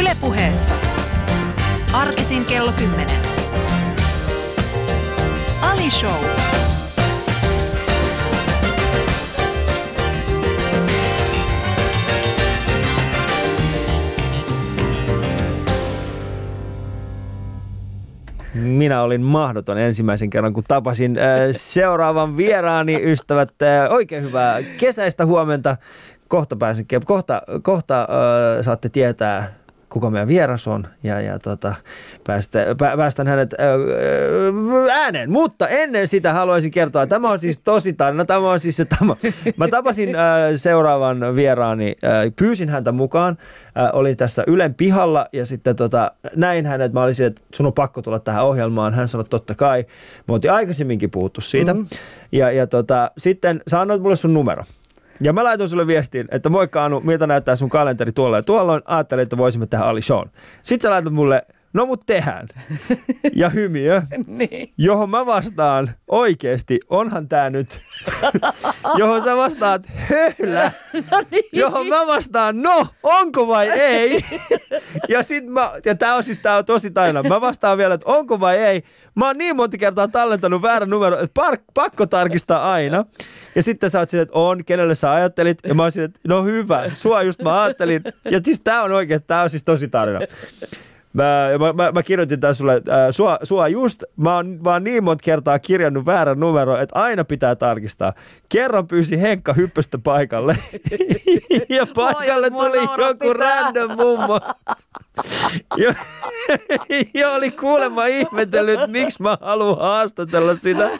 Ylepuheessa arkisin kello 10. Ali Show. Minä olin mahdoton ensimmäisen kerran, kun tapasin äh, seuraavan vieraani, ystävät. Äh, oikein hyvää kesäistä huomenta. Kohta, pääsen, kohta, kohta äh, saatte tietää, kuka meidän vieras on ja, ja tota, päästä, pä, päästän hänet ääneen. Mutta ennen sitä haluaisin kertoa, tämä on siis tosi tarina. Tämä on siis se tämä. Mä tapasin äh, seuraavan vieraani, äh, pyysin häntä mukaan, äh, oli tässä Ylen pihalla ja sitten tota, näin hänet, mä olisin, että sun on pakko tulla tähän ohjelmaan. Hän sanoi, totta kai. Me oltiin aikaisemminkin puhuttu siitä. Mm-hmm. Ja, ja tota, sitten sä annoit mulle sun numero. Ja mä laitoin sulle viestin, että moikka Anu, miltä näyttää sun kalenteri tuolla ja tuolloin. Ajattelin, että voisimme tehdä Ali Sean. Sitten sä laitat mulle, no mut tehdään. Ja hymiö, niin. johon mä vastaan oikeesti, onhan tää nyt. johon sä vastaat, höhlä. No niin. Johon mä vastaan, no, onko vai ei? ja sit mä, ja tää on siis tää on tosi taina. Mä vastaan vielä, että onko vai ei. Mä oon niin monta kertaa tallentanut väärän numero, että par, pakko tarkistaa aina. Ja sitten sä oot silleen, että on, kenelle sä ajattelit. Ja mä oon silleen, että no hyvä, sua just mä ajattelin. Ja siis tää on oikein, tää on siis tosi tarina. Mä, mä, mä, mä kirjoitin tämän sulle, äh, sua, sua just, mä oon, mä oon niin monta kertaa kirjannut väärän numero, että aina pitää tarkistaa. Kerran pyysi Henkka hyppöstä paikalle. ja paikalle mua tuli joku random mummo. ja, ja oli kuulemma ihmetellyt, että miksi mä haluan haastatella sitä.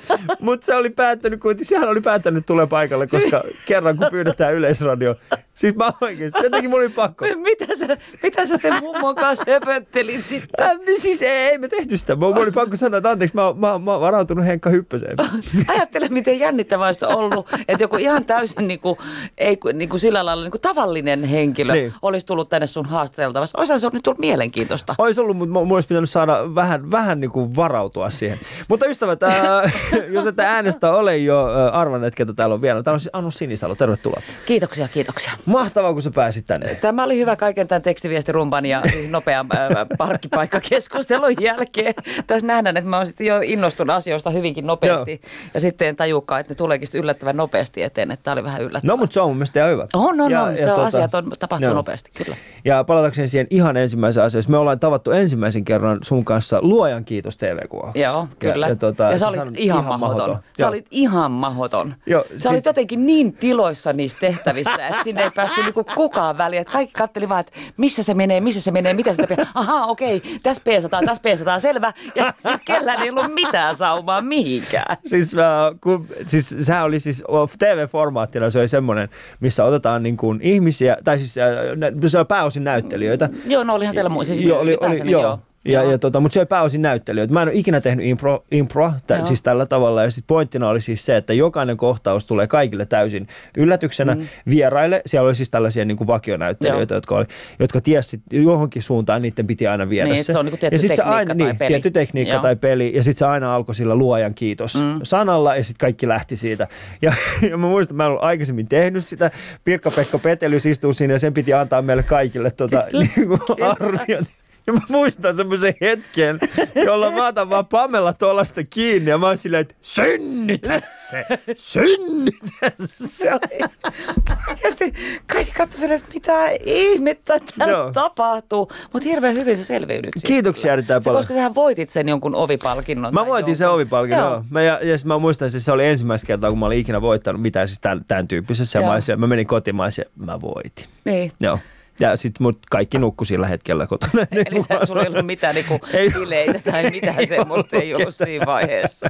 Mutta se oli päättänyt, kun sehän oli päättänyt tulla paikalle, koska kerran kun pyydetään yleisradio. Siis mä oikeesti, jotenkin mulla oli pakko. Mitä sä, mitä sä sen mummon kanssa höpöttelit sitten? Äh, niin siis ei, ei me tehty sitä. Mulla oli pakko sanoa, että anteeksi, mä, mä, mä oon varautunut Henkka Hyppöseen. Ajattele, miten jännittävää olisi ollut, että joku ihan täysin niin kuin, ei, niin kuin sillä lailla niin kuin tavallinen henkilö Niin. olisi tullut tänne sun haastateltavassa. Olisihan se nyt tullut mielenkiintoista. Olisi ollut, mutta mulla olisi pitänyt saada vähän, vähän niin kuin varautua siihen. Mutta ystävät, ää, jos ette äänestä ole jo ää, arvanneet, ketä täällä on vielä. Täällä on siis Anu Sinisalo, tervetuloa. Kiitoksia, kiitoksia. Mahtavaa, kun sä pääsit tänne. Tämä oli hyvä kaiken tämän tekstiviestirumban ja siis nopean ää, parkkipaikkakeskustelun jälkeen. Tässä nähdään, että mä oon sitten jo innostunut asioista hyvinkin nopeasti. Joo. Ja sitten en tajukaan, että ne tuleekin yllättävän nopeasti eteen, että tämä oli vähän yllättävää. No, mutta se on mun mielestä ihan hyvä. On, on, Ja- on. ja on tota- asiat on, tapahtuu joo. nopeasti, kyllä. Ja palatakseni siihen ihan ensimmäisen asiaan. Me ollaan tavattu ensimmäisen kerran sun kanssa Luojan kiitos TV-kuvauksessa. Joo, kyllä. Ja, ja, tota, ja sä sä olit ihan, mahdoton. Sä Joo. olit ihan mahdoton. Joo, sä siis- olit jotenkin niin tiloissa niissä tehtävissä, että sinne päässyt niinku kukaan väliin. Että kaikki katteli vaan, että missä se menee, missä se menee, mitä sitä pitää. Ahaa, okei, tässä P100, tässä P100, selvä. Ja siis kellään ei ollut mitään saumaa mihinkään. Siis, äh, kun, siis sehän oli siis TV-formaattina se oli semmoinen, missä otetaan niin kuin ihmisiä, tai siis äh, nä- se on pääosin näyttelijöitä. Joo, no olihan siellä muu. Siis joo, oli, oli, niin joo. joo. Ja, ja tota, mutta se oli pääosin näyttelijöitä. Mä en ole ikinä tehnyt impro, improa, tä, siis tällä tavalla. Ja sitten pointtina oli siis se, että jokainen kohtaus tulee kaikille täysin yllätyksenä mm. vieraille. Siellä oli siis tällaisia niin kuin vakionäyttelijöitä, Joo. jotka, oli, jotka tiesi johonkin suuntaan, niiden piti aina viedä Niin, että se on niinku tietty ja sit se tekniikka aina, tai niin, peli. tietty tekniikka Joo. tai peli. Ja sitten se aina alkoi sillä luojan kiitos mm. sanalla ja sitten kaikki lähti siitä. Ja, ja mä muistan, mä en ollut aikaisemmin tehnyt sitä. Pirkka-Pekka Petelys istuu siinä ja sen piti antaa meille kaikille tota, niin kuin arvio. Ja mä muistan semmoisen hetken, jolla mä otan vaan Pamela tuollaista kiinni ja mä oon silleen, että synnytä se, synnytä se. Oikeasti, kaikki katsoivat, että mitä ihmettä täällä Joo. tapahtuu. Mutta hirveän hyvin se selviydyt siitä. Kiitoksia erittäin paljon. koska sähän voitit sen jonkun ovipalkinnon. Mä voitin sen jonkun. ovipalkinnon, joo. Joo. Mä, ja, ja mä muistan, että se oli ensimmäistä kertaa, kun mä olin ikinä voittanut mitään siis tämän, tämän tyyppisessä. Mä, olin mä menin kotimaisen ja mä voitin. Niin. Joo. Ja sitten mut kaikki nukku sillä hetkellä kotona. Eli sä, sulla ei ollut mitään niinku Ei- bileitä tai mitään ei semmoista ei ollut ollut siinä vaiheessa.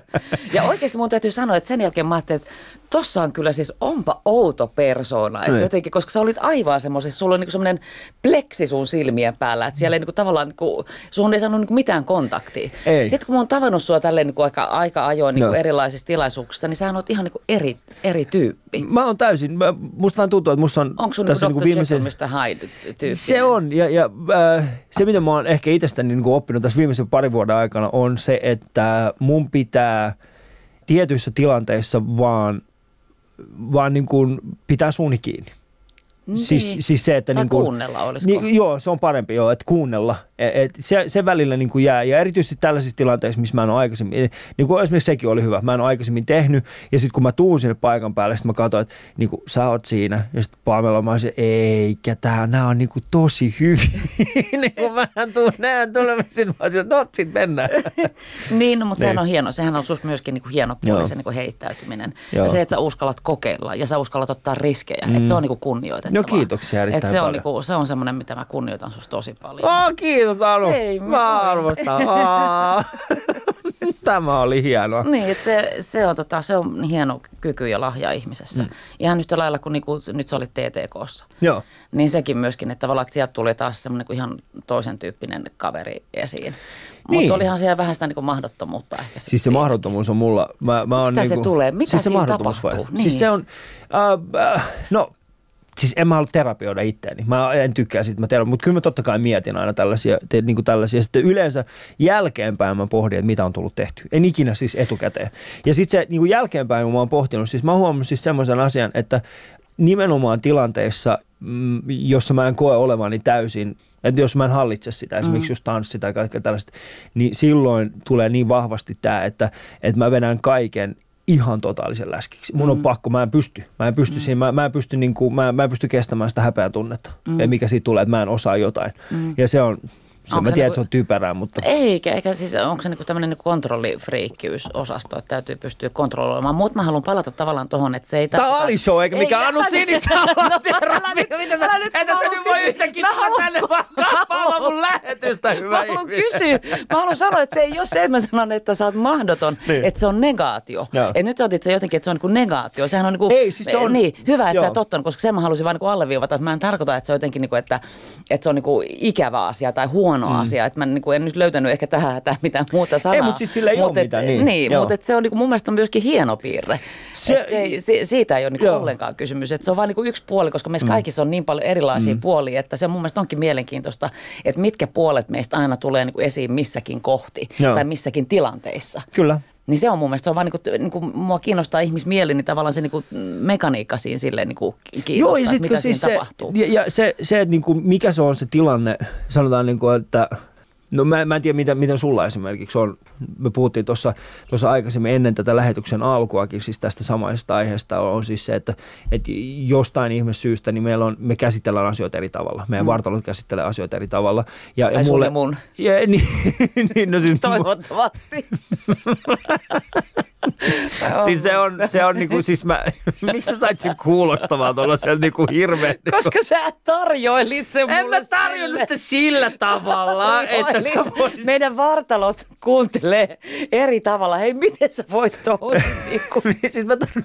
Ja oikeasti mun täytyy sanoa, että sen jälkeen mä ajattelin, että tossa on kyllä siis onpa outo persona. Että Niin. jotenkin, koska sä olit aivan semmoisessa, sulla on niinku semmoinen pleksi sun silmien päällä, että siellä ei niinku tavallaan, niinku, sun ei saanut niinku mitään kontaktia. Ei. Sitten kun mä oon tavannut sua tälleen niinku aika, aika ajoin niinku Joo. erilaisista tilaisuuksista, niin sä oot ihan niinku eri, eri tyyppi. Mä oon täysin, mä, musta vaan tuntuu, että musta on Onko sun tässä niinku niinku Dr. viimeisen... Jekyll, Mr. Hyde tyyppi? Se on, ja, ja äh, se mitä mä oon ehkä itsestäni niin oppinut tässä viimeisen parin vuoden aikana on se, että mun pitää tietyissä tilanteissa vaan, vaan niin kuin pitää suuni kiinni. Siis, Niin. siis se, että Tai niin kuin, kuunnella, olisiko? Niin, joo, se on parempi joo, että kuunnella. Et, et se, se välillä niin kuin jää. Ja erityisesti tällaisissa tilanteissa, missä mä en ole aikaisemmin, niin kuin esimerkiksi sekin oli hyvä, mä en ole aikaisemmin tehnyt. Ja sitten kun mä tuun sinne paikan päälle, sitten mä katsoin, että niin kuin, sä oot siinä. Ja sitten Pamela mä olisin, eikä tää, nämä on niin kuin tosi hyviä. niin kuin mä tuun, näen tulemaan, sitten mä olisin, no sit mennään. Niin, no, mutta sehän Niin. on hieno. Sehän on sus myöskin niin kuin hieno puoli, Joo. se niin kuin heittäytyminen. Joo. Ja se, että sä uskallat kokeilla ja sä uskallat ottaa riskejä. Mm. Että se on niin kuin kunnioitettavaa. No kiitoksia erittäin Et se on, paljon. niin kuin, se on semmoinen, mitä mä kunnioitan susta tosi paljon. Oh, kiitos Anu. Ei mä arvostan. Tämä oli hienoa. Niin, että se, se, on, tota, se on hieno kyky ja lahja ihmisessä. Mm. Ihan yhtä lailla kuin niinku, nyt sä olit TTKssa. Joo. Niin sekin myöskin, että tavallaan että sieltä tuli taas semmoinen niinku ihan toisen tyyppinen kaveri esiin. Niin. Niin. Mutta olihan siellä vähän sitä niinku mahdottomuutta ehkä. Siis se mahdottomuus on mulla. Mä, mä Mistä se niinku, tulee? Mitä siis se mahdottomuus tapahtuu? vai? Niin. Siis se on, äh, äh, no siis en mä halua terapioida itteeni. Mä en tykkää siitä, mä terapioida, mutta kyllä mä totta kai mietin aina tällaisia, te, niin kuin tällaisia. Sitten yleensä jälkeenpäin mä pohdin, että mitä on tullut tehty. En ikinä siis etukäteen. Ja sitten se niin kuin jälkeenpäin, kun mä oon pohtinut, siis mä oon huomannut siis semmoisen asian, että nimenomaan tilanteissa, mm, jossa mä en koe olevani täysin, että jos mä en hallitse sitä, esimerkiksi mm. just tanssi tai kaikkea tällaista, niin silloin tulee niin vahvasti tämä, että, että mä vedän kaiken ihan totaalisen läskiksi. Mun on pakko, mä en pysty. Mä en pysty, mm. siinä, mä, mä, en pysty niinku, mä, mä en pysty kestämään sitä häpeän tunnetta, mm. mikä siitä tulee, että mä en osaa jotain. Mm. Ja se on, se, mä tiedän, niinku- että se on typerää, mutta... Eikä, eikä siis onko se niinku tämmöinen niinku kontrollifriikkiysosasto, että täytyy pystyä kontrolloimaan. Mutta mä haluan palata tavallaan tuohon, että se ei... Tämä tarkoita- Ali-show, eikä mikään Ei, Anu älä nyt- Sinisalo älä terapia. nyt- Mitä sä, mä sä nyt voi yhtäkkiä tulla tänne vaan kappaamaan mun lähetystä, hyvä Mä haluan kysyä, mä haluan sanoa, että se ei ole se, että mä sanon, että sä oot mahdoton, Niin. että se on negaatio. Et nyt sä otit se jotenkin, että se on niin negaatio. Sehän on niin kuin, Ei, siis se on- Niin, hyvä, että sä et ottanut, koska sen mä halusin vaan niin alleviivata, että mä en tarkoita, että se on jotenkin, niin kuin, että, että se on niin kuin ikävä asia tai huono mm. asia. Että mä niin kuin, en nyt löytänyt ehkä tähän hätään mitään muuta sanaa. mut siis sillä ei Mut ole et- mitään, niin. Niin, Joo. mutta et se on niin kuin, mun mielestä on myöskin hieno piirre. Se- Se, se, ei- se, siitä ei ole niin kuin ollenkaan kysymys. Että se on vain niin yksi puoli, koska meissä mm. kaikissa on niin paljon erilaisia mm. puolia, että se mun mielestä onkin mielenkiintoista, että mitkä puolet meistä aina tulee niin kuin esiin missäkin kohti Joo. tai missäkin tilanteissa. Kyllä. Niin se on mun mielestä, se on vaan niin kuin, niin kuin mua kiinnostaa ihmismieli, niin tavallaan se niin kuin mekaniikka siinä silleen niin kuin kiinnostaa, Joo, ja että sitten mitä siis siinä se, tapahtuu. ja, ja se, se että niinku, mikä se on se tilanne, sanotaan niinku, että No mä, mä en tiedä, miten, miten sulla esimerkiksi on. Me puhuttiin tuossa tuossa aikaisemmin ennen tätä lähetyksen alkuakin siis tästä samaisesta aiheesta on siis se, että, että jostain ihmessyystä niin meillä on, me käsitellään asioita eri tavalla. Meidän mm. vartalot käsittelee asioita eri tavalla. Ja, Ai ja mun. Ja, niin, niin, no siis, Toivottavasti. siis se on, se on niinku, siis mä, miksi sä sait sen kuulostamaan tuollaisen niinku hirveän. Koska sä tarjoilit sen En mulle mä tarjonnut sitä sillä tavalla, että sä voisit... Meidän vartalot kuuntelee eri tavalla. Hei, miten sä voit tohon? niinku- Niin siis mä tar-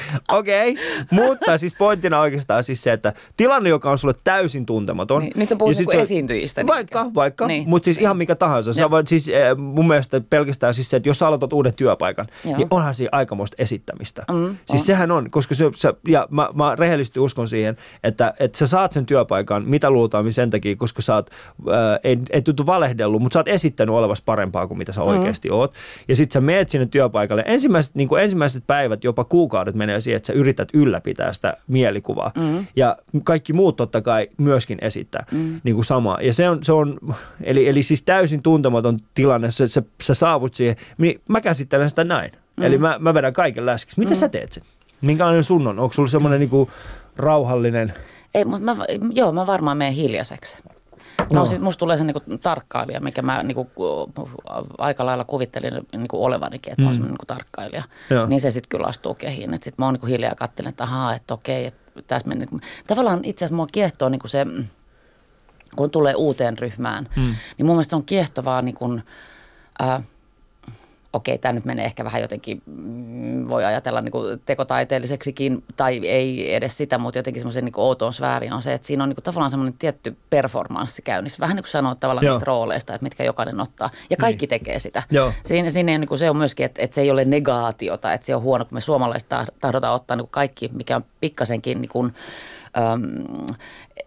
Okei, okay. mutta siis pointtina oikeastaan siis se, että tilanne, joka on sulle täysin tuntematon. Niin, nyt on puhuttu on- esiintyjistä Vaikka, niinkö? vaikka, Niin. niin. mutta siis ihan mikä tahansa. Sä voit siis eh, mun mielestä pelkästään siis se, että jos sä aloitat uuden työpaikan, Joo. niin onhan siinä aikamoista esittämistä. Mm, siis on. sehän on, koska se, sä, ja mä, mä rehellisesti uskon siihen, että, että sä saat sen työpaikan, mitä luultaan sen takia, koska sä oot, äh, ei, ei tuntu valehdellut, mutta sä oot esittänyt olevas parempaa kuin mitä sä oikeasti oot. Ja sit sä meet sinne työpaikalle. Ensimmäiset, niin ensimmäiset päivät, jopa kuukaudet menee siihen, että sä yrität ylläpitää sitä mielikuvaa. Mm. Ja kaikki muut totta kai myöskin esittää mm. niin kuin samaa. Ja se on, se on eli, eli siis täysin tuntematon tilanne, sä, sä, sä saavut siihen, niin mä käsittelen sitä näin. Mm. Eli mä, mä vedän kaiken läskiksi. Miten mm. sä teet sen? Minkälainen sun on? Onko sulla semmoinen niin kuin rauhallinen... Ei, mutta mä, joo, mä varmaan menen hiljaiseksi. No, No. sit musta tulee se niinku tarkkailija, mikä mä niinku, aika lailla kuvittelin niinku olevanikin, että mm. mä oon niinku tarkkailija. Joo. Niin se sitten kyllä astuu kehiin. Sitten mä oon niinku hiljaa katselen, että ahaa, että okei, että tässä meni. Niinku. Tavallaan itse asiassa mua kiehtoo niinku se, kun tulee uuteen ryhmään, mm. niin mun mielestä se on kiehtovaa niin kuin, äh, okei, tämä nyt menee ehkä vähän jotenkin, mm, voi ajatella niin kuin tekotaiteelliseksikin, tai ei edes sitä, mutta jotenkin semmoisen niin outoon sfääriin on se, että siinä on niin kuin tavallaan semmoinen tietty performanssi käynnissä. Vähän niin kuin sanoa tavallaan Joo. niistä rooleista, että mitkä jokainen ottaa, ja kaikki niin. tekee sitä. Joo. Siinä, siinä niin kuin se on myöskin, että, että se ei ole negaatiota, että se on huono, kun me suomalaiset tah- tahdotaan ottaa niin kuin kaikki, mikä on pikkasenkin niin kuin, äm,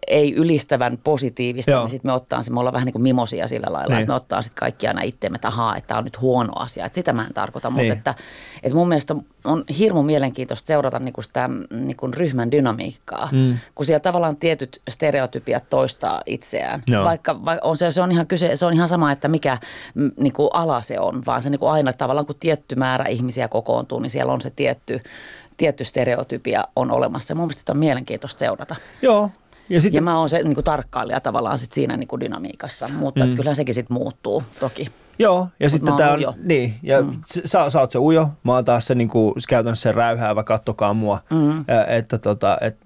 ei ylistävän positiivista, Joo. niin sitten me ottaa se, me ollaan vähän niin kuin mimosia sillä lailla, Niin. että me ottaa sitten kaikki aina itseemme, että ahaa, että tämä on nyt huono asia. Että sitä mä en tarkoita, mutta Niin. että, että mun mielestä on hirmu mielenkiintoista seurata niin kuin sitä niin kuin ryhmän dynamiikkaa, Mm. kun siellä tavallaan tietyt stereotypiat toistaa itseään. Joo. Vaikka, vaikka on se, se, on ihan kyse, se on ihan sama, että mikä niin kuin ala se on, vaan se niin kuin aina tavallaan kun tietty määrä ihmisiä kokoontuu, niin siellä on se tietty, tietty stereotypia on olemassa. Mun mielestä sitä on mielenkiintoista seurata. Joo. Ja sitten Ja mä oon se niin kuin tarkkailija tavallaan sit siinä niin kuin dynamiikassa, mutta mm. kyllähän sekin sitten muuttuu toki. Joo, ja sitten mä tämä on, ujo. niin, ja mm. sä, sä oot se ujo, mä oon taas se niinku, käytännössä se räyhäävä, kattokaa mua, mm. että tota, et,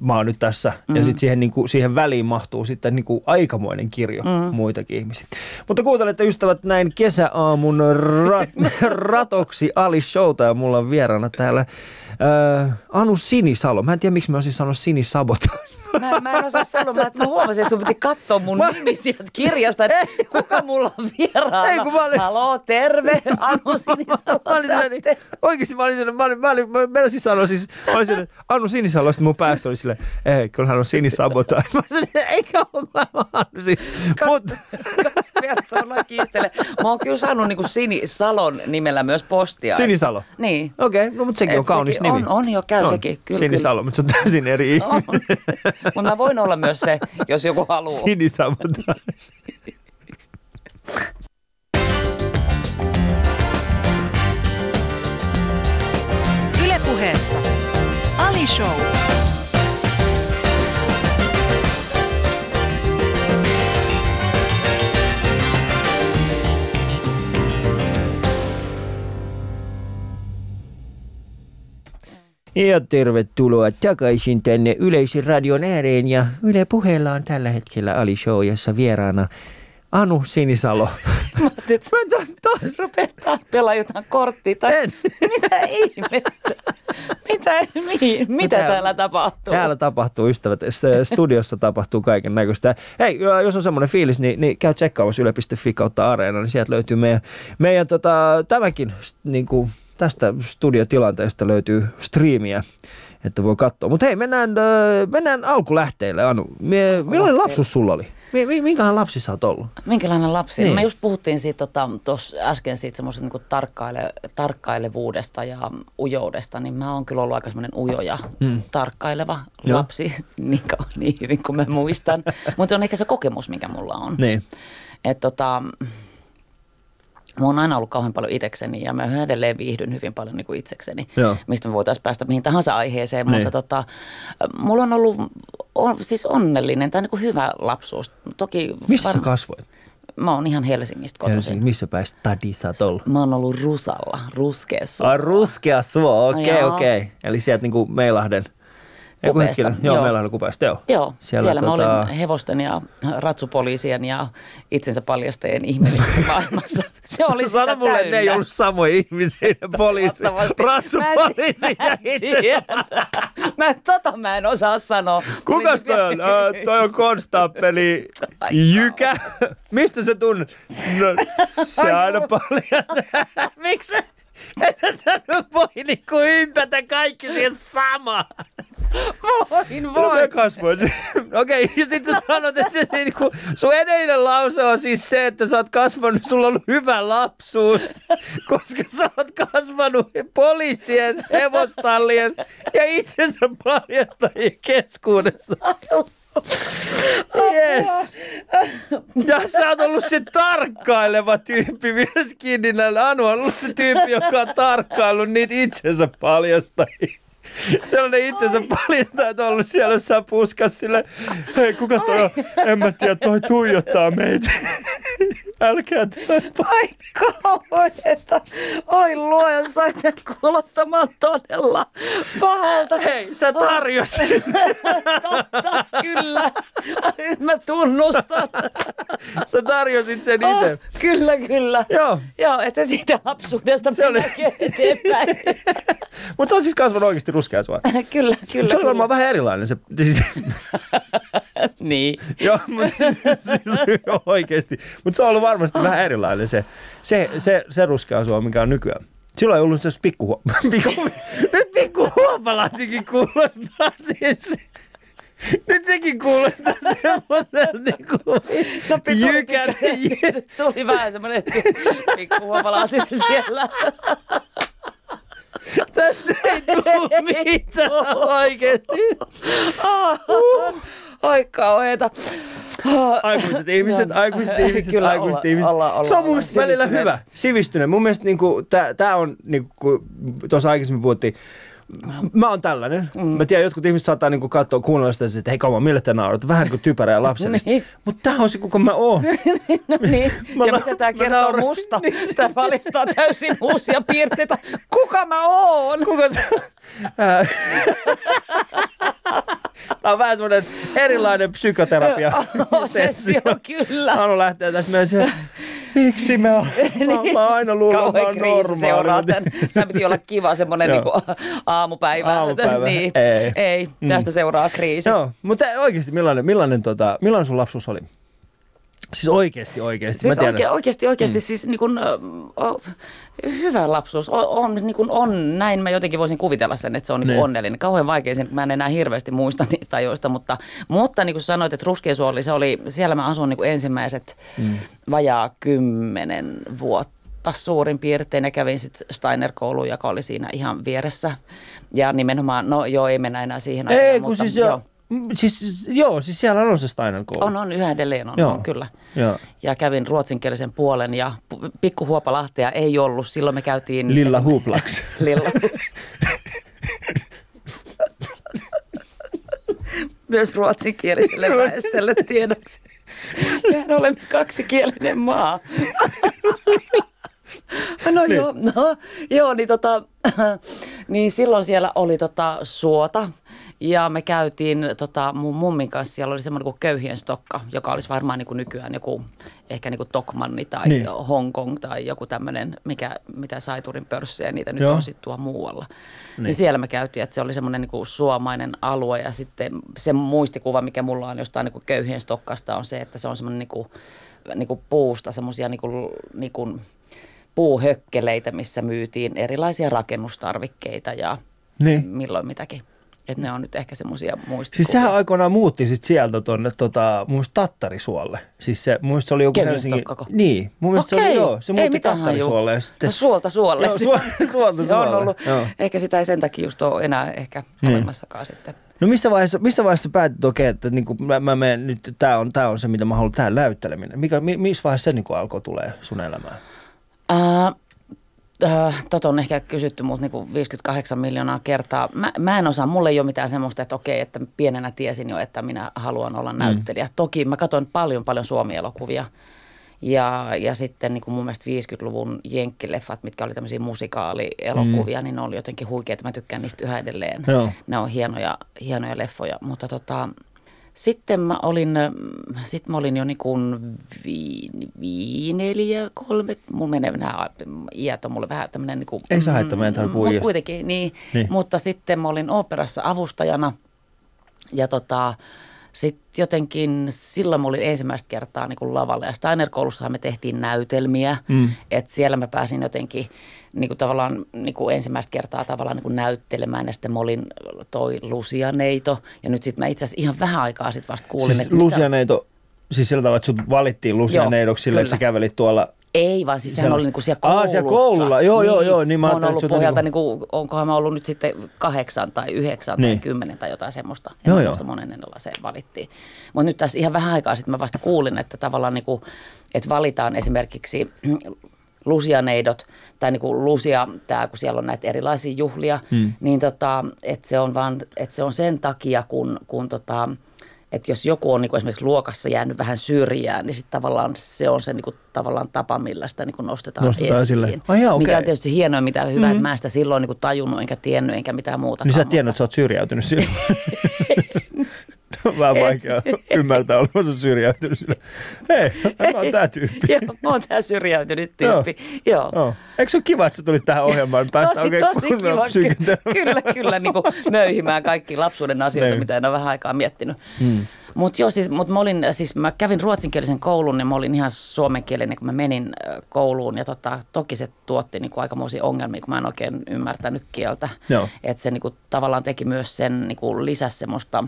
mä oon nyt tässä. Mm. Ja sitten siihen, niinku, siihen väliin mahtuu sitten niinku aikamoinen kirjo mm. muitakin ihmisiä. Mutta kuuntelette ystävät näin kesäaamun rat, ratoksi Ali Showta ja mulla on vieraana täällä äh, Anu Sinisalo. Mä en tiedä, miksi mä olisin sanonut Sinisabota. Mä, mä en osaa sanoa, että mä huomasin, että sun piti katsoa mun Mä- nimi sieltä kirjasta, että kuka mulla on vieraana. Ei, kun mä olin- Haloo, terve, Anu Mä olin Sinisalo. silleen, niin, oikeasti mä olin silleen, mä olin, mä olin, mä menisin sanoa siis, mä olin silleen, Anu Sinisalo, sitten mun päässä oli silleen, ei, kyllä hän on Sinisabota. Mä olin silleen, eikä ole, kun mä oon Anu Sin. Mutta, Kaksi persoonaa kiistelee. Mä oon kyllä saanut niin Sinisalon nimellä myös postia. Sinisalo. Niin. Okei, okay, no mutta sekin Et on kaunis sekin nimi. on- on jo, käy sekin, kyllä, Sinisalo, mutta se on täysin eri On. ihminen. Mutta mä voin olla myös se, jos joku haluaa. Sinisabota. Ylepuheessa Ali Show. Ja tervetuloa takaisin tänne Yleisradion ääreen ja Yle Puheella on tällä hetkellä Ali Show, jossa vieraana Anu Sinisalo. Mä ajattelin, Mä taas, taas. rupeat taas pelaa jotain korttia. Tai En. Mitä ihmettä? Mitä, mi, mitä täällä- täällä tapahtuu? Täällä tapahtuu, ystävät. Studiossa tapahtuu kaiken näköistä. Hei, jos on semmoinen fiilis, niin, niin käy tsekkaamassa yle.fi kautta areena, niin sieltä löytyy meidän, meidän tota, tämäkin niin kuin, tästä studiotilanteesta löytyy striimiä, että voi katsoa. Mutta hei, mennään, mennään alkulähteille, Anu. Mie, millainen lapsuus sulla oli? Mi- mi- Minkälainen lapsi sä oot ollut? Minkälainen lapsi? Niin. Niin. Me just puhuttiin siitä tota, tuossa äsken siitä semmoisesta niinku tarkkaile, tarkkailevuudesta ja ujoudesta, niin mä oon kyllä ollut aika semmoinen ujo ja Mm. mm. tarkkaileva Joo. lapsi, niin, niin hyvin kuin mä muistan. Mutta se on ehkä se kokemus, mikä mulla on. Niin. Et tota, mä oon aina ollut kauhean paljon itsekseni ja mä edelleen viihdyn hyvin paljon niin kuin itsekseni, Joo. mistä me voitaisiin päästä mihin tahansa aiheeseen. Niin. Mutta tota, mulla on ollut on, siis onnellinen tai niin kuin hyvä lapsuus. Toki Missä sä var- kasvoit? Mä oon ihan Helsingistä kotoisin. Helsingin. Missä päin stadi sä oot ollut? Mä oon ollut Rusalla, ruskeessa. Ai ruskea suo, okei okay, okei. Okay. Eli sieltä niinku Meilahden. Kupeesta, hetkinen. Joo, joo. Meilahden kupeesta, joo. Joo, siellä, siellä mä tota- olin hevosten ja ratsupoliisien ja itsensä paljastajien ihmeellisessä maailmassa. Se oli Sano sitä mulle, että ne ei ollut samoja ihmisiä, ne poliisi, ratsupoliisi Mä ja en itse. tiedä. Mä, tota mä en osaa sanoa. Kukas toi on? Äh, toi on konstaapeli Jykä. Mistä se tunnet? No, se aina paljon. Miksi että sä voi niinku ympätä kaikki siihen samaan? Voin, No voin. kasvoin. Okei, okay, ja sit sä sanot, että se, niinku, sun edellinen lause on siis se, että sä oot kasvanut, sulla on ollut hyvä lapsuus, koska sä oot kasvanut poliisien, hevostallien ja itsensä paljastajien keskuudessa. Yes. Ja sä oot ollut se tarkkaileva tyyppi myöskin, niin Anu on ollut se tyyppi, joka on tarkkaillut niitä itsensä paljastajia. Sellainen itsensä paljastajat on ollut siellä jossain puskas sille, hei kuka toi on? En mä tiedä, toi tuijottaa meitä. Älkää tätä. Ai kauheeta. Oi luoja, sait kuulostamaan todella pahalta. Hei, sä tarjosit. Totta, kyllä. Mä tunnustan. Sä tarjosit sen itse. Oh, kyllä, kyllä. Joo. Joo, että se siitä lapsuudesta Se oli- eteenpäin. Mutta sä oot siis kasvanut oikeasti ruskea sua. kyllä, kyllä. Se on kyllä. varmaan vähän erilainen se. Siis, Niin. joo, mutta siis, oikeasti. Mutta se on ollut varmasti vähän erilainen se, se, se, se ruskea sua, mikä on nykyään. Silloin ei ollut se pikku, pikku Nyt pikku huopalahtikin kuulostaa siis. Nyt sekin kuulostaa semmoisen niinku No, tuli, jykän. tuli vähän semmoinen pikku huomalaatisen siellä. Tästä ei tule mitään oikeesti. Oi kauheeta. Aikuiset ihmiset, aikuiset ihmiset, Kyllä, aikuiset olla- ihmiset. olla- olla- se on mun mielestä välillä sivistyneet. hyvä, sivistynyt. Mun mielestä niinku, tämä on, niinku, kun tuossa aikaisemmin puhuttiin, Mä oon tällainen. Mm. Mä tiedän, jotkut ihmiset saattaa niinku katsoa, kuunnella sitä, että hei kauan, millä te naurat? Vähän kuin typerä ja lapsellista. Niin. Mutta tää on se, kuka mä oon. No niin, Mä ja na- mitä tämä mä kertoo nauran. musta? Tämä valistaa täysin uusia piirteitä. Kuka mä oon? Kuka se Tää on vähän semmoinen erilainen psykoterapia. Sessio, kyllä. Anu lähtee tässä myös miksi mä oon, mä, mä oon aina luullut, että mä oon kriisi seuraa normaali. tämän. Tämä piti olla kiva semmoinen niinku aamupäivä. Aamupäivä. Niin. Ei. Ei, tästä seuraa kriisi. Joo, mutta oikeasti millainen, millainen, tota, millainen sun lapsuus oli? Siis oikeasti, oikeasti. Siis oike, oikeasti, oikeasti mm. siis niin kuin, o, hyvä lapsuus. On, on, niin kuin on, näin mä jotenkin voisin kuvitella sen, että se on niin onnellinen. Kauhean vaikea sen, mä en enää hirveästi muista niistä ajoista, mutta, mutta niin kuin sanoit, että Ruskeasuoli, se oli, siellä mä asun niin ensimmäiset mm. vajaa kymmenen vuotta suurin piirtein ja kävin sitten Steiner-kouluun, joka oli siinä ihan vieressä. Ja nimenomaan, no joo, ei mennä enää siihen Ei, aikaan, kun mutta, siis, joo. Mm, Siis, joo, siis siellä on se Steiner koulu. On, on, yhä edelleen on, Joo. on kyllä. Joo. Ja kävin ruotsinkielisen puolen ja pikkuhuopalahtea ei ollut. Silloin me käytiin... Lilla esim- Huuplaks. Lilla. Myös ruotsinkieliselle väestölle tiedoksi. Mehän olemme kaksikielinen maa. No Niin. joo, no, joo niin, tota, niin silloin siellä oli tota suota ja me käytiin tota, mun mummin kanssa, siellä oli semmoinen kuin köyhien stokka, joka olisi varmaan niin kuin nykyään joku ehkä niin kuin Tokmanni tai Niin. niin. Hong Kong tai joku tämmöinen, mikä, mitä Saiturin pörssejä, niitä nyt Joo. on sitten tuolla muualla. Niin. niin siellä me käytiin, että se oli semmoinen niin kuin suomainen alue ja sitten se muistikuva, mikä mulla on jostain niin kuin köyhien stokkasta on se, että se on semmoinen niin kuin, niin kuin puusta semmoisia niin kuin, niin kuin puuhökkeleitä, missä myytiin erilaisia rakennustarvikkeita ja Niin. milloin mitäkin. Että ne on nyt ehkä semmoisia muistikuvia. Siis sehän aikoinaan muutti sit sieltä tonne tota, mun Tattarisuolle. Siis se, mun se oli joku Kevin Helsingin... Stokkako? Niin, mun mielestä se oli Okei. joo, se muutti Tattarisuolle. Ja hajua. sitten, No suolta suolle. Joo, suolta- suolta se on ollut, Joo. ehkä sitä ei sen takia just ole enää ehkä Niin. olemassakaan sitten. No missä vaiheessa, missä vaiheessa päätit, että okei, että niinku, mä, mä menen nyt, tää on, tää on se, mitä mä haluan, tää näytteleminen. Mikä, mi, missä vaiheessa se niinku alkoi tulee sun elämään? Ää, äh, Tota on ehkä kysytty multa niinku 58 miljoonaa kertaa. Mä, mä en osaa, mulla ei ole mitään semmoista, että okei, että pienenä tiesin jo, että minä haluan olla näyttelijä. Toki mä katsoin paljon paljon suomielokuvia. Ja, ja sitten niin kuin mun mielestä 50-luvun jenkkileffat, mitkä oli tämmöisiä musikaalielokuvia, mm. niin ne oli jotenkin huikeita. Mä tykkään niistä yhä edelleen. Joo. Ne on hienoja, hienoja leffoja. Mutta tota, sitten mä olin, mm, sit mä olin jo niin kuin vi, viineliä, kolme, mulla menee nämä iät on mulle vähän tämmöinen niin kuin, Ei se haittaa, meidän tarvitse puhua Mutta kuitenkin, niin, Niin. Mutta sitten mä olin oopperassa avustajana ja tota, sitten jotenkin silloin mä olin ensimmäistä kertaa niin kuin lavalla ja Steiner-koulussahan me tehtiin näytelmiä, Mm. mm. että siellä mä pääsin jotenkin niin kuin tavallaan niin kuin ensimmäistä kertaa tavallaan niin kuin näyttelemään ja sitten mä olin toi Lucia Neito ja nyt sitten mä itse asiassa ihan vähän aikaa sitten vasta kuulin, siis että mitä- Lucia Neito, siis sillä tavalla, että sut valittiin Lucia Joo, Neidoksi sille, että sä kävelit tuolla Ei, vaan siis sehän oli niinku siellä Aa, koulussa. siellä koululla. Joo, joo, joo, niin mä mä oon ajattelin, ollut pohjalta, niinku- niinku, onkohan mä ollut nyt sitten kahdeksan tai yhdeksän Niin. tai kymmenen tai jotain semmoista. En Joo, joo, muista monennella se valittiin. Mutta nyt tässä ihan vähän aikaa sitten mä vasta kuulin, että tavallaan niinku, että valitaan esimerkiksi lusianeidot tai niinku lusia, tää, kun siellä on näitä erilaisia juhlia, Hmm. niin tota, että se on vaan, että se on sen takia, kun, kun tota, että jos joku on niinku esimerkiksi luokassa jäänyt vähän syrjään, niin sitten tavallaan se on se niinku, tavallaan tapa, millä sitä niinku nostetaan, Nostetaan esiin. esille. Ai jaa, okei. Mikä on tietysti hienoa, mitä hyvää, että mä en sitä silloin niinku tajunnut, enkä tiennyt, enkä mitään muuta. Niin sä et tiennyt, että sä oot syrjäytynyt silloin. On vähän vaikea ymmärtää olevansa syrjäytynyt sillä. Hei, mä oon tää tyyppi. Joo, mä oon tää syrjäytynyt tyyppi. Joo. Joo. Eikö se ole kiva, että sä tulit tähän ohjelmaan? Päästä tosi, oikein tosi kiva. Kyllä, kyllä, niin kuin möyhimään kaikki lapsuuden asioita, Niin. mitä en ole vähän aikaa miettinyt. Hmm. Mutta joo, siis, mut mä, olin, siis mä kävin ruotsinkielisen koulun ja mä olin ihan suomenkielinen, kun mä menin kouluun. Ja tota, toki se tuotti niinku aikamoisia ongelmia, kun mä en oikein ymmärtänyt kieltä. Että se niinku, tavallaan teki myös sen, niinku, lisäsi semmoista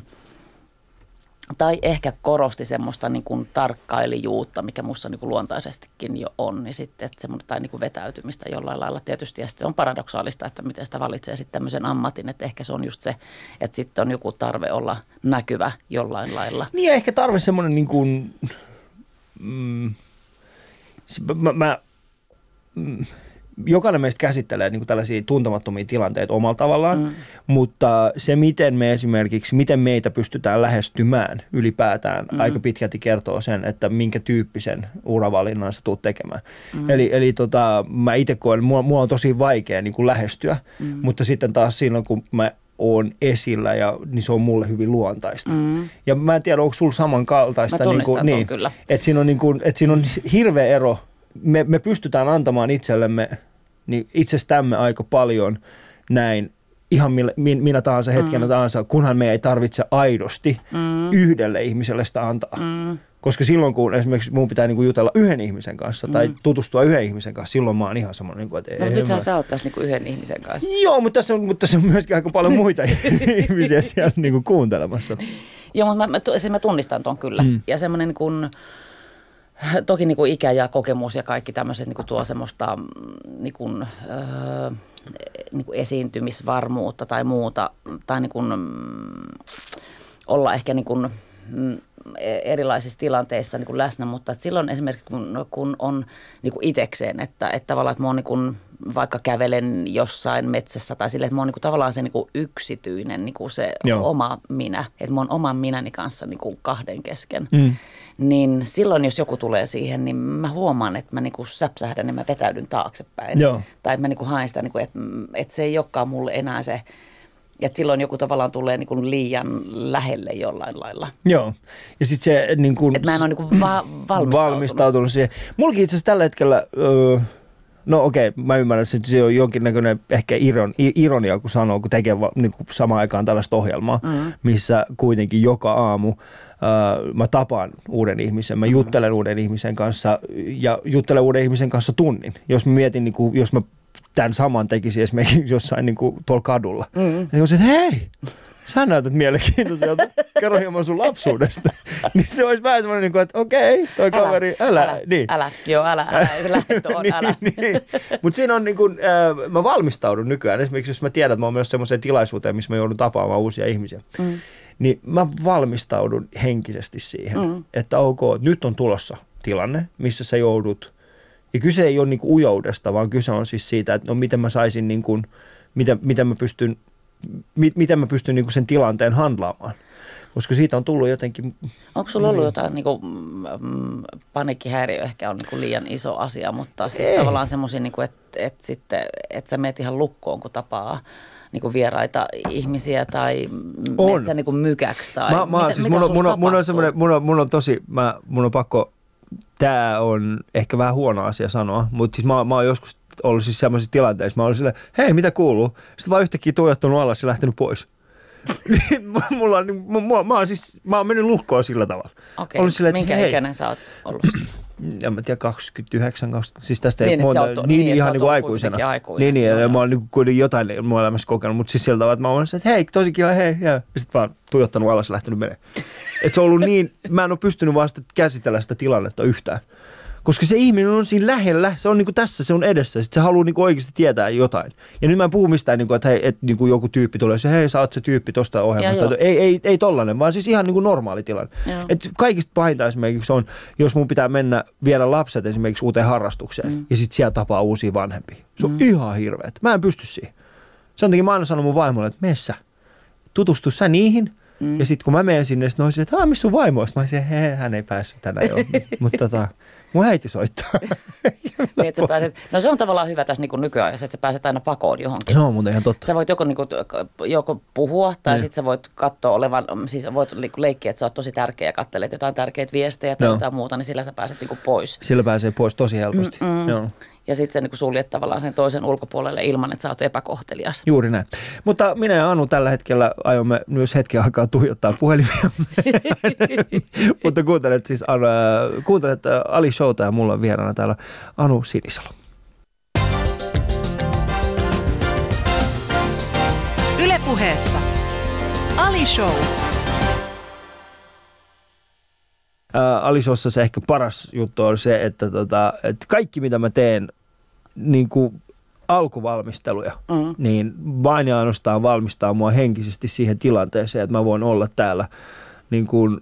tai ehkä korosti semmoista niin kuin tarkkailijuutta, mikä musta niin kuin luontaisestikin jo on, niin sitten että semmoinen, tai niin kuin vetäytymistä jollain lailla tietysti. Ja sitten on paradoksaalista, että miten sitä valitsee sitten tämmöisen ammatin, että ehkä se on just se, että sitten on joku tarve olla näkyvä jollain lailla. Niin ja ehkä tarve semmoinen niin kuin, mm, se- mä, mä, mm, jokainen meistä käsittelee niin kuin tällaisia tuntemattomia tilanteita omalla tavallaan, mm. mutta se miten me esimerkiksi, miten meitä pystytään lähestymään ylipäätään mm. aika pitkälti kertoo sen, että minkä tyyppisen uravalinnan sä tulet tekemään. Mm. Eli, eli tota, mä itse koen, mua, mua on tosi vaikea niin kuin lähestyä, mm. mutta sitten taas silloin kun mä oon esillä ja niin se on mulle hyvin luontaista. Mm. Ja mä en tiedä, onko sulla samankaltaista. Mä niin ton kyllä. Että siinä, on niin kuin, että siinä on hirveä ero. Me, me pystytään antamaan itsellemme niin itsestämme aika paljon näin ihan millä, minä tahansa hetkenä mm. tahansa, kunhan me ei tarvitse aidosti mm. yhdelle ihmiselle sitä antaa. Mm. Koska silloin, kun esimerkiksi mun pitää niinku jutella yhden ihmisen kanssa mm. tai tutustua yhden ihmisen kanssa, silloin mä oon ihan semmoinen, niinku, että No, ei, mutta mä- nythän sä oot tässä niinku yhden ihmisen kanssa. Joo, mutta tässä on, mutta tässä on myöskin aika paljon muita ihmisiä siellä niinku kuuntelemassa. Joo, mutta mä, mä, siis mä tunnistan ton kyllä. Mm. Ja semmoinen kuin, toki niin kuin ikä ja kokemus ja kaikki tämmöiset niin kuin tuo semmoista mm, niin kuin, öö, niin kuin esiintymisvarmuutta tai muuta. Tai niin kuin, mm, olla ehkä niin kuin, mm, erilaisissa tilanteissa niin kuin läsnä, mutta että silloin esimerkiksi kun, kun on niin kuin itekseen, että, että tavallaan että mä oon niin kuin, vaikka kävelen jossain metsässä tai sille, että mä oon niin kuin, tavallaan se niin kuin yksityinen niin kuin se Joo. oma minä, että mä oon oman minäni kanssa niin kuin kahden kesken. Mm. Niin silloin, jos joku tulee siihen, niin mä huomaan, että mä niinku säpsähdän ja mä vetäydyn taaksepäin. Joo. Tai että mä niinku haen sitä, niinku, että, että se ei olekaan mulle enää se, että silloin joku tavallaan tulee niinku liian lähelle jollain lailla. Joo. Ja sitten se niin kun, Että mä en ole niinku va- valmistautunut. valmistautunut siihen. Mullakin itse asiassa tällä hetkellä, öö, no okei, mä ymmärrän, että se on jonkinnäköinen ehkä iron, ironia, kun sanoo, kun tekee niin kuin samaan aikaan tällaista ohjelmaa, mm. missä kuitenkin joka aamu öö, mä tapaan uuden ihmisen, mä Mm. juttelen uuden ihmisen kanssa ja juttelen uuden ihmisen kanssa tunnin. Jos mä mietin, niin kuin, jos mä tämän saman tekisin esimerkiksi jossain niin kuin tuolla kadulla. Mm. Ja jos, että hei, sä näytät mielenkiintoiselta, kerro hieman sun lapsuudesta. niin se olisi vähän semmoinen, niin että okei, toi kaveri, älä, älä, niin. älä, joo, älä, älä, se lähde tuohon, älä. niin, niin. Mutta siinä on niin kuin, äh, mä valmistaudun nykyään. Esimerkiksi jos mä tiedän, että mä oon myös semmoiseen tilaisuuteen, missä mä joudun tapaamaan uusia ihmisiä. Mm. Niin mä valmistaudun henkisesti siihen, mm. että ok, nyt on tulossa tilanne, missä sä joudut. Ja kyse ei ole niin kuin ujoudesta, vaan kyse on siis siitä, että no miten mä saisin, niin kuin, miten, miten mä pystyn, mi, miten mä pystyn niin kuin sen tilanteen handlaamaan. Koska siitä on tullut jotenkin Onko sulla ollut jotain niin kuin, mm, paniikkihäiriö ehkä on niin kuin liian iso asia, mutta siis Ei. tavallaan semmoisia, niin että et sitten, että sä meet ihan lukkoon, kun tapaa niin kuin vieraita ihmisiä tai On. meet sä niin kuin mykäksi tai Mä, mä, mitä, siis mitä mun, mun, mun, on semmoinen, mun, on, mun on tosi, mä, mun on pakko, tää on ehkä vähän huono asia sanoa, mutta siis mä, mä oon joskus ollut siis sellaisissa tilanteissa, mä olin silleen, hei mitä kuuluu? Sitten vaan yhtäkkiä tuijottanut alas ja lähtenyt pois. Niin mulla on, niin- mu- mua, mä, oon siis, mä oon mennyt lukkoon sillä tavalla. Okei, Ollut silleen, minkä hei. ikäinen sä oot ollut? En mä tiedä, 29, 20, siis tästä Niin, ei monta, oot- niin, niin, niin, ihan niin kuin aikuisena. aikuinen. Niin, niin, Joo, ja joo. mä oon niin kuitenkin jotain mun elämässä kokenut, mutta siis sillä tavalla, että mä oon että hei, tosi kiva, hei, ja sitten vaan tuijottanut alas ja lähtenyt menemään. Et se on ollut niin, mä en ole pystynyt vaan sitä käsitellä sitä tilannetta yhtään. Koska se ihminen on siinä lähellä, se on niinku tässä, se on edessä, sitten se haluaa niinku oikeasti tietää jotain. Ja nyt mä en puhu mistään, niinku, että hei, et, niinku joku tyyppi tulee, se hei, sä oot se tyyppi tosta ohjelmasta. joo. Ei, ei, ei tollanen, vaan siis ihan niinku normaali tilanne. Joo. Et kaikista pahinta esimerkiksi on, jos mun pitää mennä viedä lapset esimerkiksi uuteen harrastukseen mm. ja sitten siellä tapaa uusia vanhempia. Se on mm. ihan hirveet. Mä en pysty siihen. Sen takia mä aina sanon mun vaimolle, että mene sä. Tutustu sä niihin. Mm. Ja sitten kun mä menen sinne, sitten silleen, että "Aa, missä sun vaimo on?" Sitten Mä olisin, hei, hän ei päässyt tänään jo. Mutta tota, mun äiti soittaa. Niin, että pääset, no se on tavallaan hyvä tässä niin kuin nykyajassa, että sä pääset aina pakoon johonkin. se on muuten ihan totta. Sä voit joko, niinku, joko puhua tai Niin. sitten sä voit katsoa olevan, siis voit niinku leikkiä, että sä oot tosi tärkeä ja katselet jotain tärkeitä viestejä tai Joo. jotain muuta, niin sillä sä pääset niinku pois. Sillä pääsee pois tosi helposti. Mm. Joo. Ja sitten sä niinku suljet tavallaan sen toisen ulkopuolelle ilman, että sä oot epäkohtelias. Juuri näin. Mutta minä ja Anu tällä hetkellä aiomme myös hetken aikaa tuijottaa puhelimia. Mutta kuuntelet siis Anu, äh, kuuntelet äh, Ali Showta ja mulla on vieraana täällä Anu Sinisalo. Ylepuheessa Ali Show. Ää, Alisossa se ehkä paras juttu on se, että, tota, että kaikki mitä mä teen niin kuin alkuvalmisteluja, Mm. niin vain ja ainoastaan valmistaa mua henkisesti siihen tilanteeseen, että mä voin olla täällä niin kuin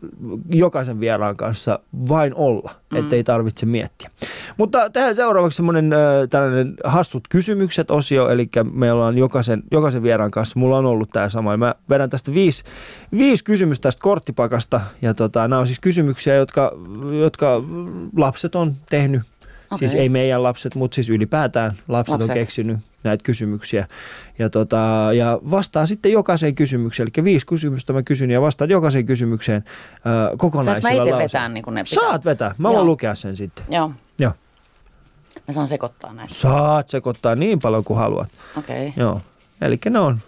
jokaisen vieraan kanssa vain olla, mm. ettei tarvitse miettiä. Mutta tähän seuraavaksi semmoinen äh, tällainen hassut kysymykset osio, eli meillä on jokaisen, jokaisen vieraan kanssa, mulla on ollut tämä sama. Ja Mä vedän tästä viisi, viisi kysymystä tästä korttipakasta, ja tota, nämä on siis kysymyksiä, jotka, jotka lapset on tehnyt. Okei. Siis ei meidän lapset, mutta siis ylipäätään lapset, lapset. On keksinyt näitä kysymyksiä. Ja, tota, ja vastaa sitten jokaiseen kysymykseen. Eli viisi kysymystä mä kysyn ja vastaan jokaiseen kysymykseen äh, Saanko kokonaisilla mä itse vetää niin kuin ne pitää? Saat vetää. Mä Joo. voin lukea sen sitten. Joo. Joo. Mä saan sekoittaa näitä. Saat sekoittaa niin paljon kuin haluat. Okei. Okay. Joo. Eli ne on,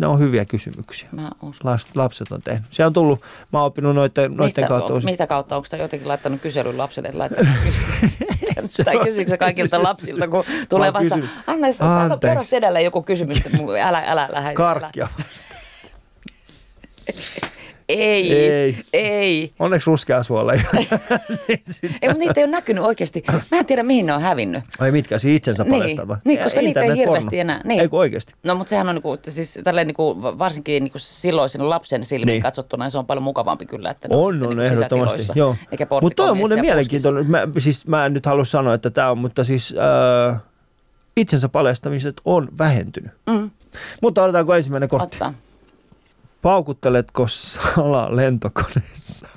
ne on hyviä kysymyksiä. Mä uskon. Lapset on tehnyt. Se on tullut, mä oon oppinut noiden, noiden Mistä, kautta. o- mistä kautta? Onko jotenkin laittanut kyselyn lapselle, että laittanut kysymyksen? tai kysyykö kaikilta lapsilta, kun tulee vasta, anna, Anteeksi. kerro sedälle joku kysymys, älä, älä lähde. Karkkia. Ei, Ei. ei, ei. Onneksi ruskea suola. Ei, mutta niitä ei ole näkynyt oikeasti. Mä en tiedä, mihin ne on hävinnyt. Ai mitkä, siis itsensä Niin. paljastamaan? Niin, koska niitä ei hirveästi enää- niin. Ei kun oikeasti. No mutta sehän on niinku, siis tälleen niinku, varsinkin niinku silloisen lapsen silmiin Niin. katsottuna, niin se on paljon mukavampi kyllä, että On, on niinku ehdottomasti. Joo. Mutta toi on muuten mielenkiintoinen. Mä, siis mä en nyt halua sanoa, että tämä on, mutta siis äh, itsensä paljastamiset on vähentynyt. Mm, Mutta otetaanko ensimmäinen kortti? ottaa. Paukutteletko salaa lentokoneessa?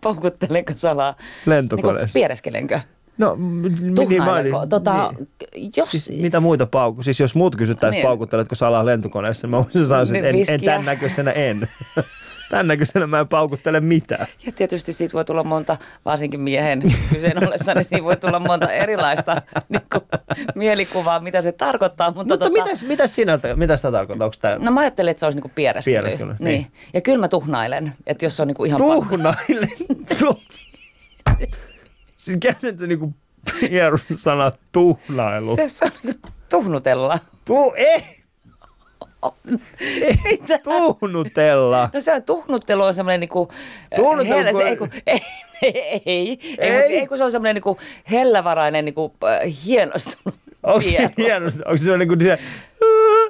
Paukuttelenko salaa? Lentokoneessa. Niinku, piereskelenkö? No, m- niin Tuhnailenko? mä- Tota, niin. jos... Siis mitä muita paukku? Siis jos muut kysyttäisiin, Niin. paukutteletko salaa lentokoneessa, mä sanoa, että Niin, en, en tämän näköisenä en. tämän näköisenä mä en paukuttele mitään. Ja tietysti siitä voi tulla monta, varsinkin miehen kyseen ollessa, niin siinä voi tulla monta erilaista niin kuin, mielikuvaa, mitä se tarkoittaa. Mutta, Mutta tota, mitäs, mitäs sinä, mitä sitä tarkoittaa? Onko tämä No mä ajattelin, että se olisi niinku piereskely. Piereskely, niin. niin. niin. Ja kyllä mä tuhnailen, että jos se on niinku ihan pakko. siis käytän se niinku hierosta sana tuhnailu. Jos se on niinku tuhnutella. Tu- ei, Mitä? tuhnutella. No se on tuhnuttelu on semmoinen niinku... äh, Tuhnuttelu, hellä- kun- se- ei, kun, ei, ei, ei, ei, Ei? ei, kun se on semmoinen niinku hellävarainen, niinku, äh, hienostunut Onko se hienosti? Onko se niinku se...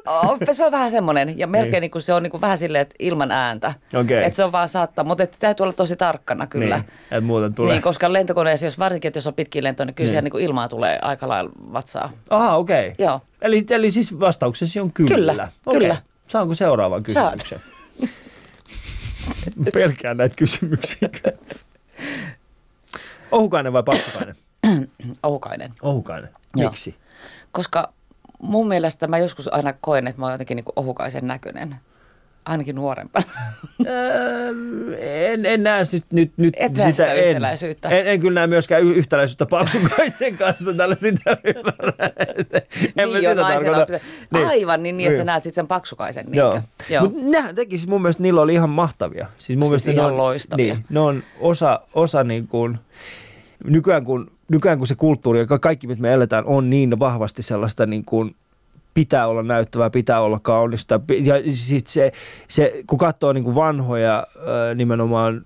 Oh, se on vähän semmoinen, ja melkein Niin. niin. niin se on niin vähän silleen, että ilman ääntä. Okei. Että se on vaan saattaa, mutta että täytyy olla tosi tarkkana kyllä. Niin, että muuten tulee. Niin, koska lentokoneessa, jos varsinkin, että jos on pitkin lentoja, niin kyllä Niin. niin. siellä niin kuin ilmaa tulee aika lailla vatsaa. Aha, okei. Okay. Joo. Eli, eli siis vastauksesi on kyllä. Kyllä, Okei. kyllä. Saanko seuraavan Saat. kysymyksen? Pelkään näitä kysymyksiä. Ohukainen vai paksukainen? Ohukainen. Ohukainen. Joo. Miksi? Koska mun mielestä mä joskus aina koen, että mä oon jotenkin niin ohukaisen näköinen. Ainakin nuorempana. Öö, en, en näe sit, nyt, nyt Et näe sitä en, yhtäläisyyttä. En, en, kyllä näe myöskään yhtäläisyyttä paksukaisen kanssa tällä sitä ymmärrä. En niin sitä tarkoita. Niin. Aivan, niin, niin että sä Niin. näet sitten sen paksukaisen. Joo. niinkö? Joo. Mutta nehän teki, siis mun mielestä niillä oli ihan mahtavia. Siis mun Siis mielestä ihan ne on, loistavia. Niin, ne on osa, osa niin kuin, nykyään kun, nykyään kun se kulttuuri ja kaikki mitä me eletään on niin vahvasti sellaista niin kuin, pitää olla näyttävää, pitää olla kaunista. Ja sit se, se, kun katsoo niin kuin vanhoja nimenomaan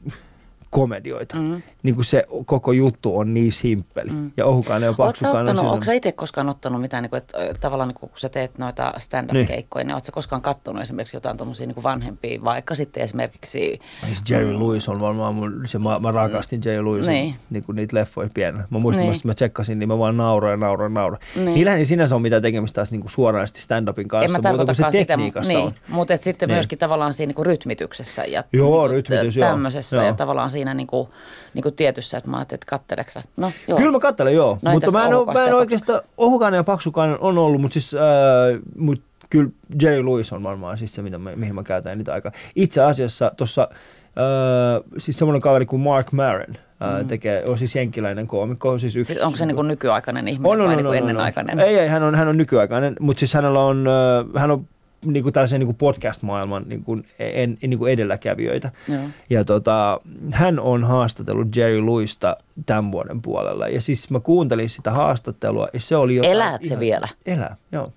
komedioita, mm. Mm. niin kuin se koko juttu on niin simppeli. Mm. Mm. Ja ohukainen ja Oletko paksukainen on ottanut, itse koskaan ottanut mitään, niin kuin, että tavallaan niin kuin, kun sä teet noita stand-up-keikkoja, niin ootko koskaan kattonut esimerkiksi jotain tuommoisia niin vanhempia, vaikka sitten esimerkiksi, Siis Jerry Lewis on varmaan mun, se, mä, mä rakastin Jerry Lewisin niin. Niin. Niin kuin niitä leffoja pienenä. Mä muistan, Niin. niin. mä tsekkasin, niin mä vaan nauroin ja nauroin ja nauroin. Niin. Niin. Niillähän ei sinänsä ole mitään tekemistä taas niin kuin suoranaisesti stand-upin kanssa, muuta kuin se tarkoitakaan sitä, tekniikassa niin, on. mutta et sitten Niin. niin. myöskin tavallaan siinä niin kuin rytmityksessä ja Joo, niin rytmitys, tämmöisessä Joo. ja tavallaan siinä niin kuin, niin kuin tietyssä, että mä ajattelin, että katteleeko sä? No joo. Kyllä mä katselen, joo. No mutta mä en, Ohukaista mä en oikeastaan, Ohukainen ja Paksukainen on ollut, mutta siis, äh, mut kyllä Jerry Lewis on varmaan siis se, mitä mä, mihin mä käytän niitä aikaa. Itse asiassa tuossa, äh, siis semmoinen kaveri kuin Mark Maron Mm. tekee, on siis jenkkiläinen koomikko, siis yksi. Onko se niin kuin nykyaikainen ihminen On, on, vai on, niin kuin on, on. ennenaikainen? Ei, ei, hän on, hän on nykyaikainen, mutta siis hänellä on, hän on niin kuin tällaisen niin kuin podcast-maailman niin kuin, en, niin kuin edelläkävijöitä. Joo. Ja tota, hän on haastatellut Jerry Lewista tämän vuoden puolella. Ja siis mä kuuntelin sitä haastattelua ja se oli jotain Elääkö se ihan- vielä? Elää, joo.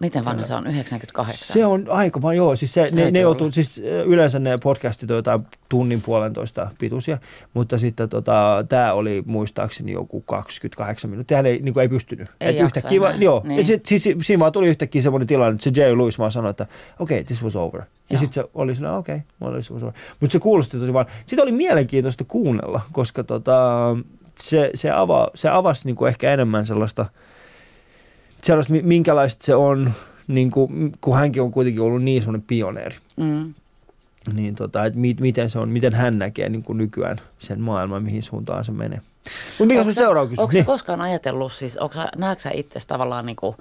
Miten vanha se on? 98? Se on aika vaan, joo. Siis se, ne, ne olla. joutuu, siis yleensä ne podcastit on jotain tunnin puolentoista pituisia, mutta sitten tota, tämä oli muistaakseni joku 28 minuuttia. Hän ei, niin kuin ei pystynyt. Ei Et yhtäkkiä, vaan- joo. niin. Sit, siis, siinä vaan tuli yhtäkkiä semmoinen tilanne, että se Jerry Lewis vaan sanoi, että okei, okay, this was over. Ja sitten se oli sillä okei, okay, this was over. Mutta se kuulosti tosi vaan. Sitten oli mielenkiintoista kuunnella, koska tota, se, se, ava, se avasi niin kuin ehkä enemmän sellaista, sellaista, mi- minkälaista se on, niin kuin, kun hänkin on kuitenkin ollut niin semmoinen pioneeri Mm. niin tota, että mi- miten se on, miten hän näkee niin kuin nykyään sen maailman, mihin suuntaan se menee. Mutta mikä on sun sä- seuraava kysymys? Onko Niin. koskaan ajatellut, siis onko näetkö itse tavallaan niin kuin,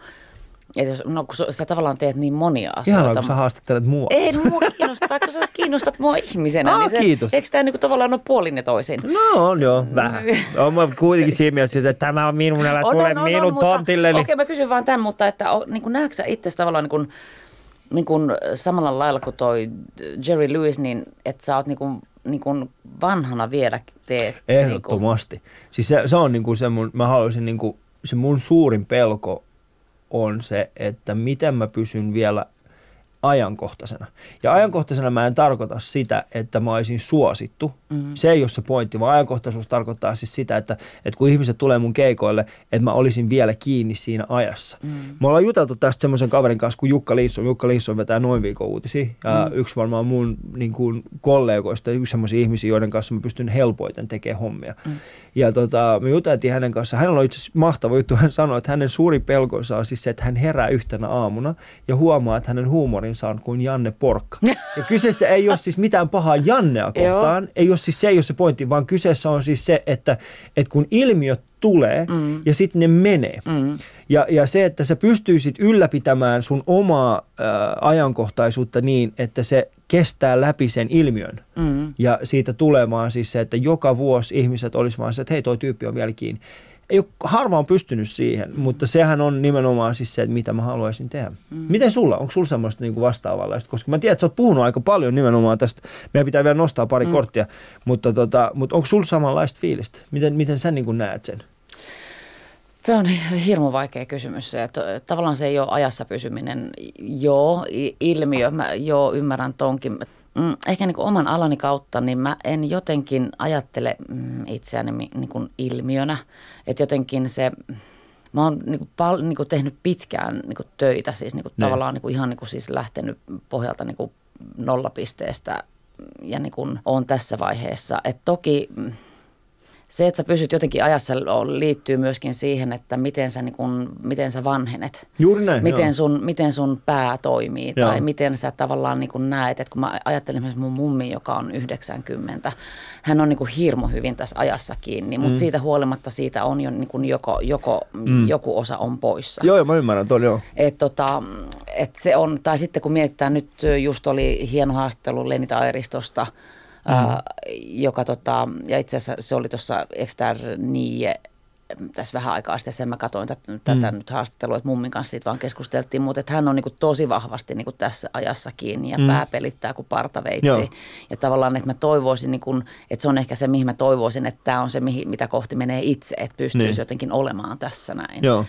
että jos, no kun sä- tavallaan teet niin monia asioita. Ihanaa, kun sä haastattelet mua. Ei mua kiinnostaa, kun sä kiinnostat mua ihmisenä. Aa, niin se, kiitos. Eikö tämä niinku tavallaan ole puolin ja toisin? No on joo, vähän. On mä kuitenkin siinä mielessä, että tämä on minun, älä tule minun mutta- tontilleni. Okei, mä kysyn vaan tämän, mutta että niin kuin näetkö sä itse tavallaan niin kuin, niin kuin samalla lailla kuin toi Jerry Lewis, niin että sä oot niin kuin, niin kuin vanhana vielä teet. Niin kuin, Ehdottomasti. Siis se, se on niinku se mun, mä haluaisin niinku, se mun suurin pelko on se, että miten mä pysyn vielä ajankohtaisena. Ja ajankohtaisena mä en tarkoita sitä, että mä olisin suosittu. Mm. Se ei ole se pointti, vaan ajankohtaisuus tarkoittaa siis sitä, että, että kun ihmiset tulee mun keikoille, että mä olisin vielä kiinni siinä ajassa. Mm. Me ollaan juteltu tästä semmoisen kaverin kanssa kuin Jukka Liisson. Jukka Liisson vetää noin viikon uutisia. Ja mm. yksi varmaan mun niin kuin, kollegoista, yksi semmoisia ihmisiä, joiden kanssa mä pystyn helpoiten tekemään hommia. Mm. Ja tota, me juteltiin hänen kanssaan. Hänellä on itse asiassa mahtava juttu. Hän sanoi, että hänen suuri pelkonsa on siis se, että hän herää yhtenä aamuna ja huomaa, että hänen huumorinsa on kuin Janne Porkka. Ja kyseessä ei ole siis mitään pahaa Jannea kohtaan. ei ole siis, se ei ole se pointti, vaan kyseessä on siis se, että, että kun ilmiöt tulee mm. ja sitten ne menee. Mm. Ja, ja se, että sä pystyisit ylläpitämään sun omaa ää, ajankohtaisuutta niin, että se kestää läpi sen ilmiön. Mm. Ja siitä tulee vaan siis se, että joka vuosi ihmiset olisi vaan se, että hei toi tyyppi on vielä kiinni. Ei ole, harva on pystynyt siihen, mutta sehän on nimenomaan siis se, että mitä mä haluaisin tehdä. Mm. Miten sulla? Onko sulla semmoista niin vastaavanlaista? Koska mä tiedän, että sä oot puhunut aika paljon nimenomaan tästä. Meidän pitää vielä nostaa pari mm. korttia, mutta, tota, mutta onko sulla samanlaista fiilistä? Miten, miten sä niin kuin näet sen? Se on hirmu vaikea kysymys se, että tavallaan se ei ole ajassa pysyminen. Joo, ilmiö, mä joo ymmärrän tonkin. Mm, Ehkä niin kuin oman alani kautta, niin mä en jotenkin ajattele mm, itseäni niin kuin ilmiönä. Että jotenkin se, mä oon niin kuin pal- niin kuin tehnyt pitkään niin kuin töitä, siis niin kuin Ne. tavallaan niin kuin ihan niin kuin siis lähtenyt pohjalta niin kuin nollapisteestä ja niin kuin on tässä vaiheessa. Et toki mm, se, että sä pysyt jotenkin ajassa liittyy myöskin siihen, että miten sä, niin kun, miten sä vanhenet. Juuri näin, joo. Miten sun, miten sun pää toimii Joo. tai miten sä tavallaan niin kun näet, että kun mä ajattelen esimerkiksi mun mummi, joka on 90, hän on niin kuin hirmu hyvin tässä ajassa kiinni, mutta Mm. siitä huolimatta siitä on jo niin kuin joko, joko mm. joku osa on poissa. Joo, joo, mä ymmärrän tuon, joo. Et tota, et se on, tai sitten kun mietitään, nyt just oli hieno haastattelu Lenita Airistosta, mm. ää, joka tota, ja itse asiassa se oli tuossa EfterNie, tässä vähän aikaa sitten sen mä katsoin tätä, tätä nyt haastattelua, että mummin kanssa siitä vaan keskusteltiin, mutta että hän on niinku tosi vahvasti niinku tässä ajassa kiinni ja mm. pää pelittää kuin partaveitsi. Joo. Ja tavallaan, että mä toivoisin, niinku, että se on ehkä se, mihin mä toivoisin, että tämä on se, mihin, mitä kohti menee itse, että pystyisi Niin. jotenkin olemaan tässä näin Joo.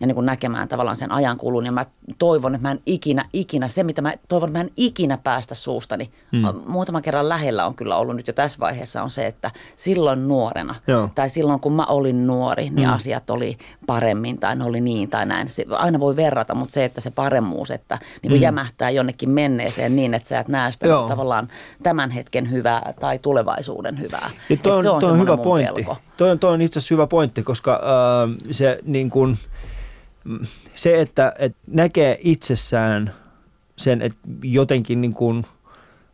Ja niin kuin näkemään tavallaan sen ajan kulun. Ja mä toivon, että mä en ikinä, ikinä, se mitä mä toivon, että mä en ikinä päästä suustani. Mm. Muutaman kerran lähellä on kyllä ollut nyt jo tässä vaiheessa on se, että silloin nuorena Joo. tai silloin kun mä olin nuori, niin mm. asiat oli paremmin tai ne oli niin tai näin. Se, aina voi verrata, mutta se, että se paremmuus, että niin kuin mm. jämähtää jonnekin menneeseen niin, että sä et näe sitä Joo. tavallaan tämän hetken hyvää tai tulevaisuuden hyvää. Ja toi on, se on toi on hyvä pointti. pelko. Toi on, toi on itse asiassa hyvä pointti, koska äh, se, niin mm, se, että et näkee itsessään sen, että jotenkin niin kun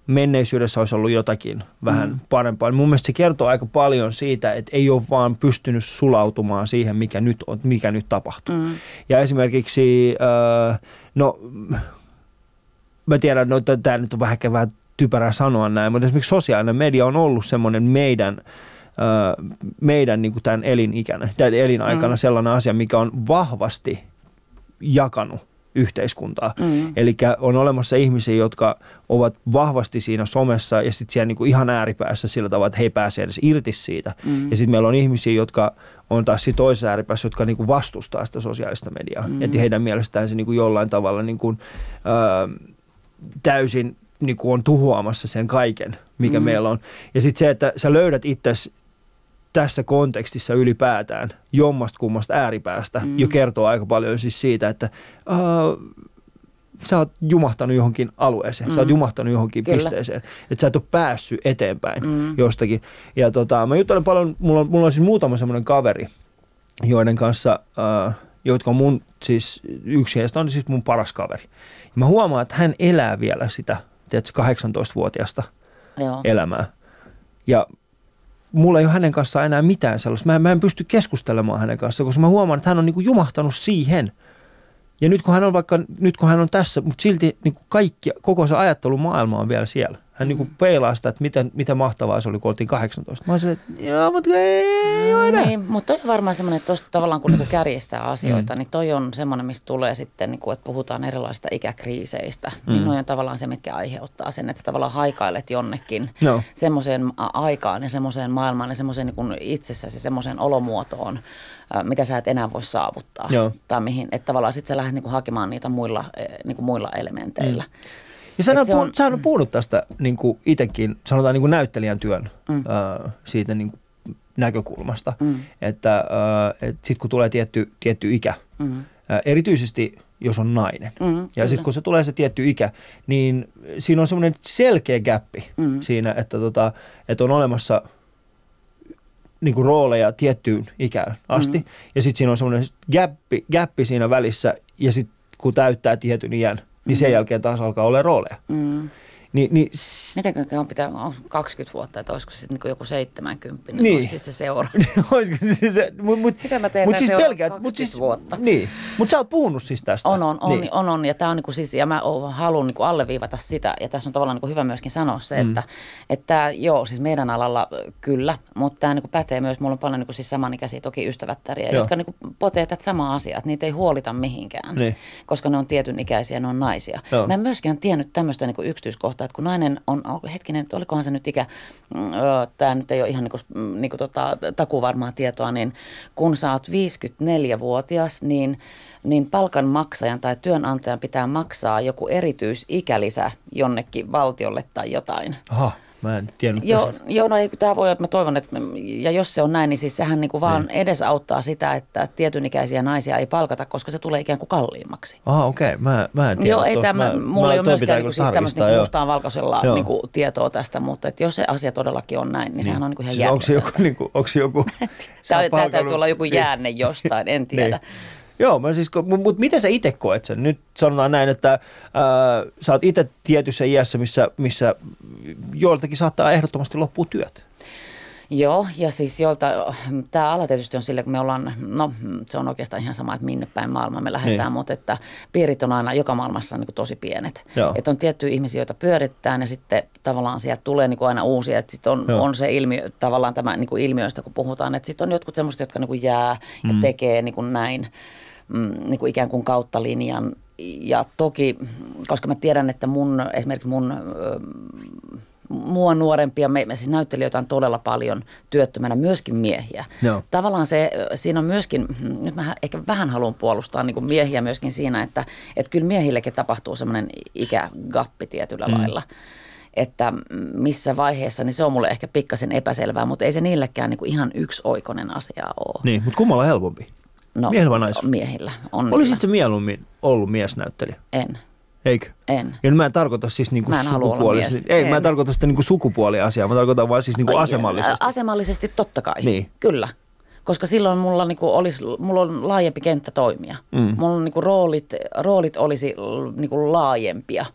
menneisyydessä olisi ollut jotakin vähän mm. parempaa. Mun mielestä se kertoo aika paljon siitä, että ei ole vaan pystynyt sulautumaan siihen, mikä nyt, on, mikä nyt tapahtuu. Mm. Ja esimerkiksi, äh, no mä tiedän, no tämä nyt on vähän, vähän typerää sanoa näin, mutta esimerkiksi sosiaalinen media on ollut semmoinen meidän, meidän niin kuin tämän elinikänä, tämän elinaikana mm. sellainen asia, mikä on vahvasti jakanut yhteiskuntaa. Mm. Eli on olemassa ihmisiä, jotka ovat vahvasti siinä somessa ja sitten siellä niin kuin ihan ääripäässä sillä tavalla, että he ei pääse edes irti siitä. Mm. Ja sitten meillä on ihmisiä, jotka on taas siinä toisessa ääripäässä, jotka niin kuin vastustaa sitä sosiaalista mediaa. Mm. Että heidän mielestään se niin kuin jollain tavalla niin kuin, äh, täysin niin kuin on tuhoamassa sen kaiken, mikä mm. meillä on. Ja sitten se, että sä löydät itsesi tässä kontekstissa ylipäätään jommasta kummasta ääripäästä mm. jo kertoo aika paljon siis siitä, että uh, sä oot jumahtanut johonkin alueeseen, mm. sä oot mm. jumahtanut johonkin Kyllä. pisteeseen, että sä et ole päässyt eteenpäin mm. jostakin. Ja tota, mä juttelen paljon, mulla on, mulla on siis muutama semmoinen kaveri, joiden kanssa, uh, jotka on mun, siis yksi heistä on siis mun paras kaveri. Ja mä huomaan, että hän elää vielä sitä, tiedätkö, 18-vuotiaasta Joo. elämää. Ja mulla ei ole hänen kanssaan enää mitään sellaista. Mä, mä en pysty keskustelemaan hänen kanssaan, koska mä huomaan, että hän on niin kuin jumahtanut siihen. Ja nyt kun hän on vaikka, nyt kun hän on tässä, mutta silti niin kuin kaikki, koko se ajattelumaailma on vielä siellä. Hän niin kuin peilaa sitä, että miten, miten mahtavaa se oli, kun oltiin 18. Mä olisin, että joo, mutta ei ole enää. Niin, mutta toi on varmaan semmoinen, että tosta tavallaan kun niinku kärjistää asioita, mm. niin toi on semmoinen, mistä tulee sitten, niin kuin, että puhutaan erilaisista ikäkriiseistä. Niin mm. Niin noi on tavallaan se, mitkä aiheuttaa sen, että sä tavallaan haikailet jonnekin no. semmoiseen aikaan ja semmoiseen maailmaan ja semmoiseen niin itsessäsi, semmoiseen olomuotoon, mitä sä et enää voi saavuttaa. Joo. Tai mihin, että tavallaan sitten sä lähdet niin kuin hakemaan niitä muilla, niin kuin muilla elementeillä. Mm. Ja sä on, on, sä on puhunut tästä niin kuin itsekin, sanotaan niin kuin näyttelijän työn mm. äh, siitä niin kuin näkökulmasta, mm. että äh, et sitten kun tulee tietty, tietty ikä, mm. äh, erityisesti jos on nainen. Mm, ja sitten kun se tulee se tietty ikä, niin siinä on semmoinen selkeä gappi mm. siinä, että, tota, että on olemassa niin kuin rooleja tiettyyn ikään asti. Mm. Ja sitten siinä on semmoinen gappi, gappi siinä välissä, ja sitten kun täyttää tietyn iän, niin sen mm. jälkeen taas alkaa olla rooleja. Mm. Ni, niin, Miten on pitää, on 20 vuotta, että olisiko sitten niin joku 70, niin, niin. sitten se seura. olisiko siis se, mut, mut, Mitä mä teen mut siis pelkät, mut siis, vuotta? Niin, mutta sä oot puhunut siis tästä. On, on, on, niin. on, on ja tämä on niin kuin siis, ja mä haluan niin alleviivata sitä, ja tässä on tavallaan niin hyvä myöskin sanoa se, mm. että, että joo, siis meidän alalla kyllä, mutta tämä niin pätee myös, mulla on paljon niin siis samanikäisiä toki ystävättäriä, joo. jotka niin potee tätä samaa asiaa, että niitä ei huolita mihinkään, niin. koska ne on tietyn ikäisiä, ne on naisia. Joo. Mä en myöskään tiennyt tämmöistä niin yksityiskohtaa, että kun nainen on, hetkinen, että olikohan se nyt ikä, mm, tämä nyt ei ole ihan niin kuin, niin kuin tota, takuvarmaa tietoa, niin kun sä oot 54-vuotias, niin niin palkanmaksajan tai työnantajan pitää maksaa joku erityisikälisä jonnekin valtiolle tai jotain. Aha. Mä en tiennyt joo, tästä. Joo, no tämä voi, että mä toivon, että ja jos se on näin, niin siis sehän niinku vaan niin. edesauttaa sitä, että tietynikäisiä naisia ei palkata, koska se tulee ikään kuin kalliimmaksi. Ah, okei, okay. mä, mä en tiedä. Joo, ei tämä, mulla ei ole myöskään niinku, siis tämmöistä niinku mustaan valkoisella niinku, tietoa tästä, mutta että jos se asia todellakin on näin, niin, niin. sehän on niinku ihan siis onko se joku, niinku, onko se joku Tämä täytyy olla joku jäänne jostain, en tiedä. niin. Joo, mä siis, mutta miten sä itse koet sen? Nyt sanotaan näin, että ää, sä oot itse tietyssä iässä, missä, missä joiltakin saattaa ehdottomasti loppua työt. Joo, ja siis jolta, tämä ala tietysti on sille, kun me ollaan, no se on oikeastaan ihan sama, että minne päin maailmaa me lähdetään, niin. mutta että piirit on aina joka maailmassa niin kuin tosi pienet. Joo. Että on tiettyjä ihmisiä, joita pyörittää ja sitten tavallaan sieltä tulee niin kuin aina uusia, että sitten on, on se ilmiö, tavallaan tämä niin kuin ilmiöistä, kun puhutaan, että sitten on jotkut semmoiset, jotka niin kuin jää ja mm. tekee niin kuin näin mm, niin kuin ikään kuin kautta linjan. Ja toki, koska mä tiedän, että mun, esimerkiksi mun mua nuorempia, me, me siis näyttelijöitä on todella paljon työttömänä, myöskin miehiä. No. Tavallaan se, siinä on myöskin, nyt mä ehkä vähän haluan puolustaa niin kuin miehiä myöskin siinä, että, että kyllä miehillekin tapahtuu semmoinen ikägappi tietyllä mm. lailla että missä vaiheessa, niin se on mulle ehkä pikkasen epäselvää, mutta ei se niillekään niin kuin ihan yksioikoinen asia ole. Niin, mutta kummalla helpompi? No, miehillä vai naisilla? Miehillä. On Olisitko se mieluummin ollut miesnäyttelijä? En. Eikö? En. Ja mä en tarkoita siis niinku mä en sukupuoli. Ei, en. mä en tarkoita sitä niinku sukupuoliasiaa, mä tarkoitan vaan siis niinku asemallisesti. Asemallisesti totta kai, niin. kyllä. Koska silloin mulla, niinku olisi, mulla on laajempi kenttä toimia. Mm. Mulla on niinku roolit, roolit olisi niinku laajempia.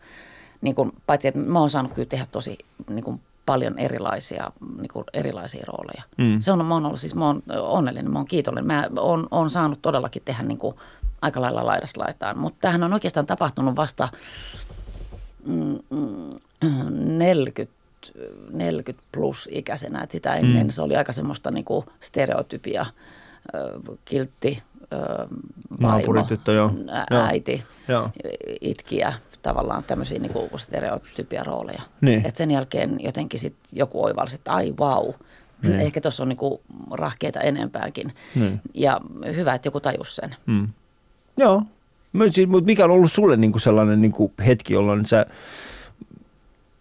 Niinku, paitsi että mä oon saanut kyllä tehdä tosi niinku, paljon erilaisia, niin kuin erilaisia rooleja. Mm. Se on, mä oon ollut, siis mä oon onnellinen, mä oon kiitollinen. Mä oon, oon saanut todellakin tehdä niin kuin aika lailla laidasta laitaan. Mutta tämähän on oikeastaan tapahtunut vasta mm, 40 mm, 40 plus ikäisenä. Et sitä ennen mm. se oli aika semmoista niinku stereotypia, kiltti, vaimo, Naapurityttö, joo. äiti Joo. itki ja tavallaan tämmöisiä niin kuin stereotypia rooleja. Niin. Et sen jälkeen jotenkin sit joku oivalsi, että ai vau, Niin. ehkä tuossa on niin kuin rahkeita enempäänkin. Niin. Ja hyvä, että joku tajus sen. Mm. Joo. Mutta mikä on ollut sulle niinku sellainen niinku hetki, jolloin sä,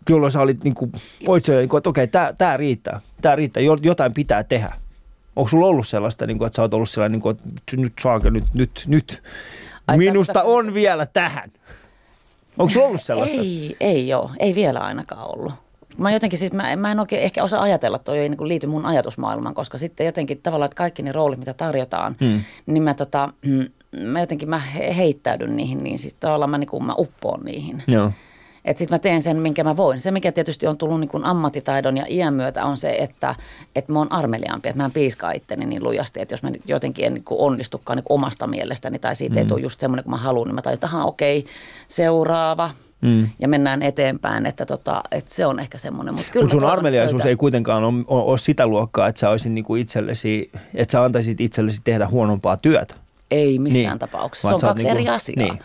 jolloin sä olit niinku, olit siellä, niinku, että okei, tää, tää riittää, tää riittää, jo- jotain pitää tehdä. Onko sulla ollut sellaista, niinku, että sä oot ollut sellainen, niinku, että nyt saanko, nyt, nyt, nyt, Ai, minusta on vielä tähän. Onko sulla ollut sellaista? Ei, ei ole. Ei vielä ainakaan ollut. Mä jotenkin siis, mä, mä en oikein ehkä osaa ajatella, toi ei niin liity mun ajatusmaailmaan, koska sitten jotenkin tavallaan, että kaikki ne roolit, mitä tarjotaan, Mm. niin mä, tota, mä jotenkin mä he- heittäydyn niihin, niin siis tavallaan mä, niin kuin, mä uppoon niihin. Joo. Että sitten mä teen sen, minkä mä voin. Se, mikä tietysti on tullut niin kuin ammattitaidon ja iän myötä, on se, että, että mä oon armeliaampi, että mä en piiskaa itteni niin lujasti, että jos mä nyt jotenkin en niin kuin onnistukaan niin kuin omasta mielestäni tai siitä mm. ei tule just semmoinen kuin mä haluan, niin mä tajun, että ahaa, okei, seuraava. Mm. Ja mennään eteenpäin, että, tota, että se on ehkä semmoinen. Mutta Mutta sun armeliaisuus ei kuitenkaan ole, ole, ole sitä luokkaa, että sä olisit niinku itsellesi, että sä antaisit itsellesi tehdä huonompaa työtä. Ei missään Niin. tapauksessa. Vaan Se on kaksi niinku- eri asiaa. niin.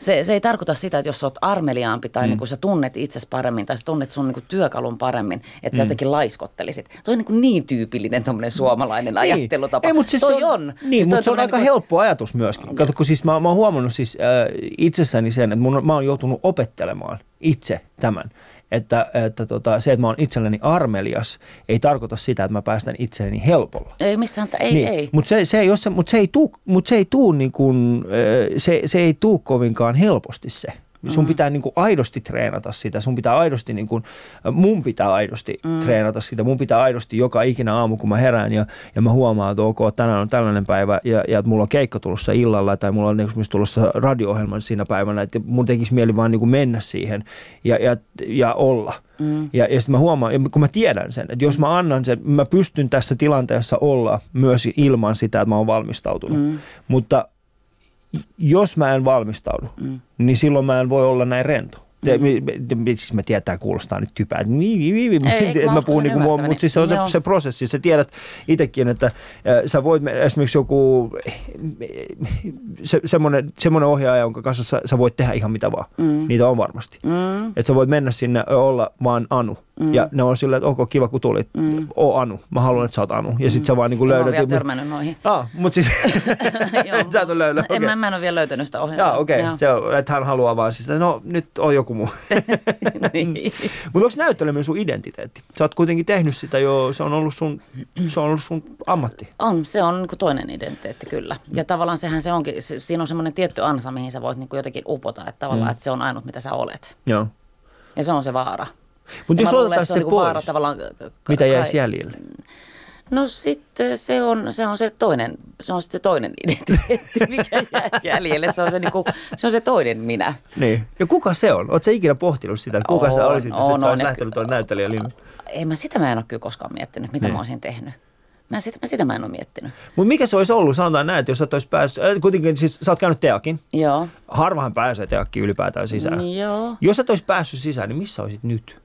Se, se ei tarkoita sitä, että jos sä oot armeliaampi tai mm. niin kun sä tunnet itsesi paremmin tai sä tunnet sun niin työkalun paremmin, että sä jotenkin laiskottelisit. Toi on niin, niin tyypillinen tommonen suomalainen ajattelutapa. Ei, mutta siis toi se on, on. Niin, Siis mutta se on aika niin kuin- helppo ajatus myöskin. Kato, kun siis mä, mä oon huomannut siis äh, itsessäni sen, että mun, mä oon joutunut opettelemaan itse tämän. Että, että tota, se, että mä oon itselleni armelias, ei tarkoita sitä, että mä päästän itselleni helpolla. Ei missään, ei, niin. ei. Mutta se, se, ole se, mut se ei tuu, mut se ei tuu niin kuin, se, se ei tuu kovinkaan helposti se. Sun pitää niin kuin aidosti treenata sitä, sun pitää aidosti, niin kuin, mun pitää aidosti mm. treenata sitä, mun pitää aidosti joka ikinä aamu, kun mä herään ja, ja mä huomaan, että ok, tänään on tällainen päivä ja, ja että mulla on keikka tulossa illalla tai mulla on esimerkiksi tulossa radio-ohjelma siinä päivänä, että mun tekisi mieli vaan niin kuin mennä siihen ja, ja, ja olla. Mm. Ja, ja sitten mä huomaan, kun mä tiedän sen, että jos mä annan sen, mä pystyn tässä tilanteessa olla myös ilman sitä, että mä oon valmistautunut. Mm. Mutta jos mä en valmistaudu, mm. niin silloin mä en voi olla näin rento. Mm. Siis mä tiedän, tämä kuulostaa nyt typää. että mä puhun niin kuin, mutta siis se on se, se prosessi. Sä tiedät itsekin, että äh, sä voit, me- esimerkiksi joku se, semmoinen, semmoinen ohjaaja, jonka kanssa sä, sä voit tehdä ihan mitä vaan. Mm. Niitä on varmasti. Mm. Että sä voit mennä sinne olla vaan Anu. Mm. Ja ne on silleen, että ok, kiva kun tulit. Mm. Oo Anu. Mä haluan, että sä oot Anu. Ja sit sä vaan niin kuin En mä oon löydät. vielä törmännyt noihin. Ah, mutta siis Joo. sä et ole löydä. En, okei. mä, mä en ole vielä löytänyt sitä ohjelmaa. Jaa, okei. Joo. Se on, että hän haluaa vaan siis, että no nyt on joku muu. niin. Mutta onko näytteleminen sun identiteetti? Sä oot kuitenkin tehnyt sitä jo, se on ollut sun, se on ollut sun ammatti. On, se on niin kuin toinen identiteetti kyllä. Ja tavallaan sehän se onkin, se, siinä on semmoinen tietty ansa, mihin sä voit niin kuin jotenkin upota, että tavallaan, mm. että se on ainut, mitä sä olet. Joo. Ja se on se vaara. Mutta jos otetaan se niinku vaara pois, tavallaan, mitä jäisi jäljelle? No sitten se on, se on se toinen, se on sitten se toinen identiteetti, mikä jää jäljelle. Se on se, niinku, se on se toinen minä. Niin. Ja kuka se on? Oletko sä ikinä pohtinut sitä, että kuka sä On, olisit, jos on, et sä on. olisi lähtenyt tuonne näyttelijälinjalle? Ei mä sitä mä en ole kyllä koskaan miettinyt, mitä Niin. mä olisin tehnyt. Mä sitä, mä sitä mä en ole miettinyt. Mutta mikä se olisi ollut, sanotaan näin, että jos sä et olisi päässyt, äh, kuitenkin siis sä oot käynyt teakin, Joo. harvahan pääsee teakkiin ylipäätään sisään. Joo. Jos sä et olisi päässyt sisään, niin missä olisit nyt?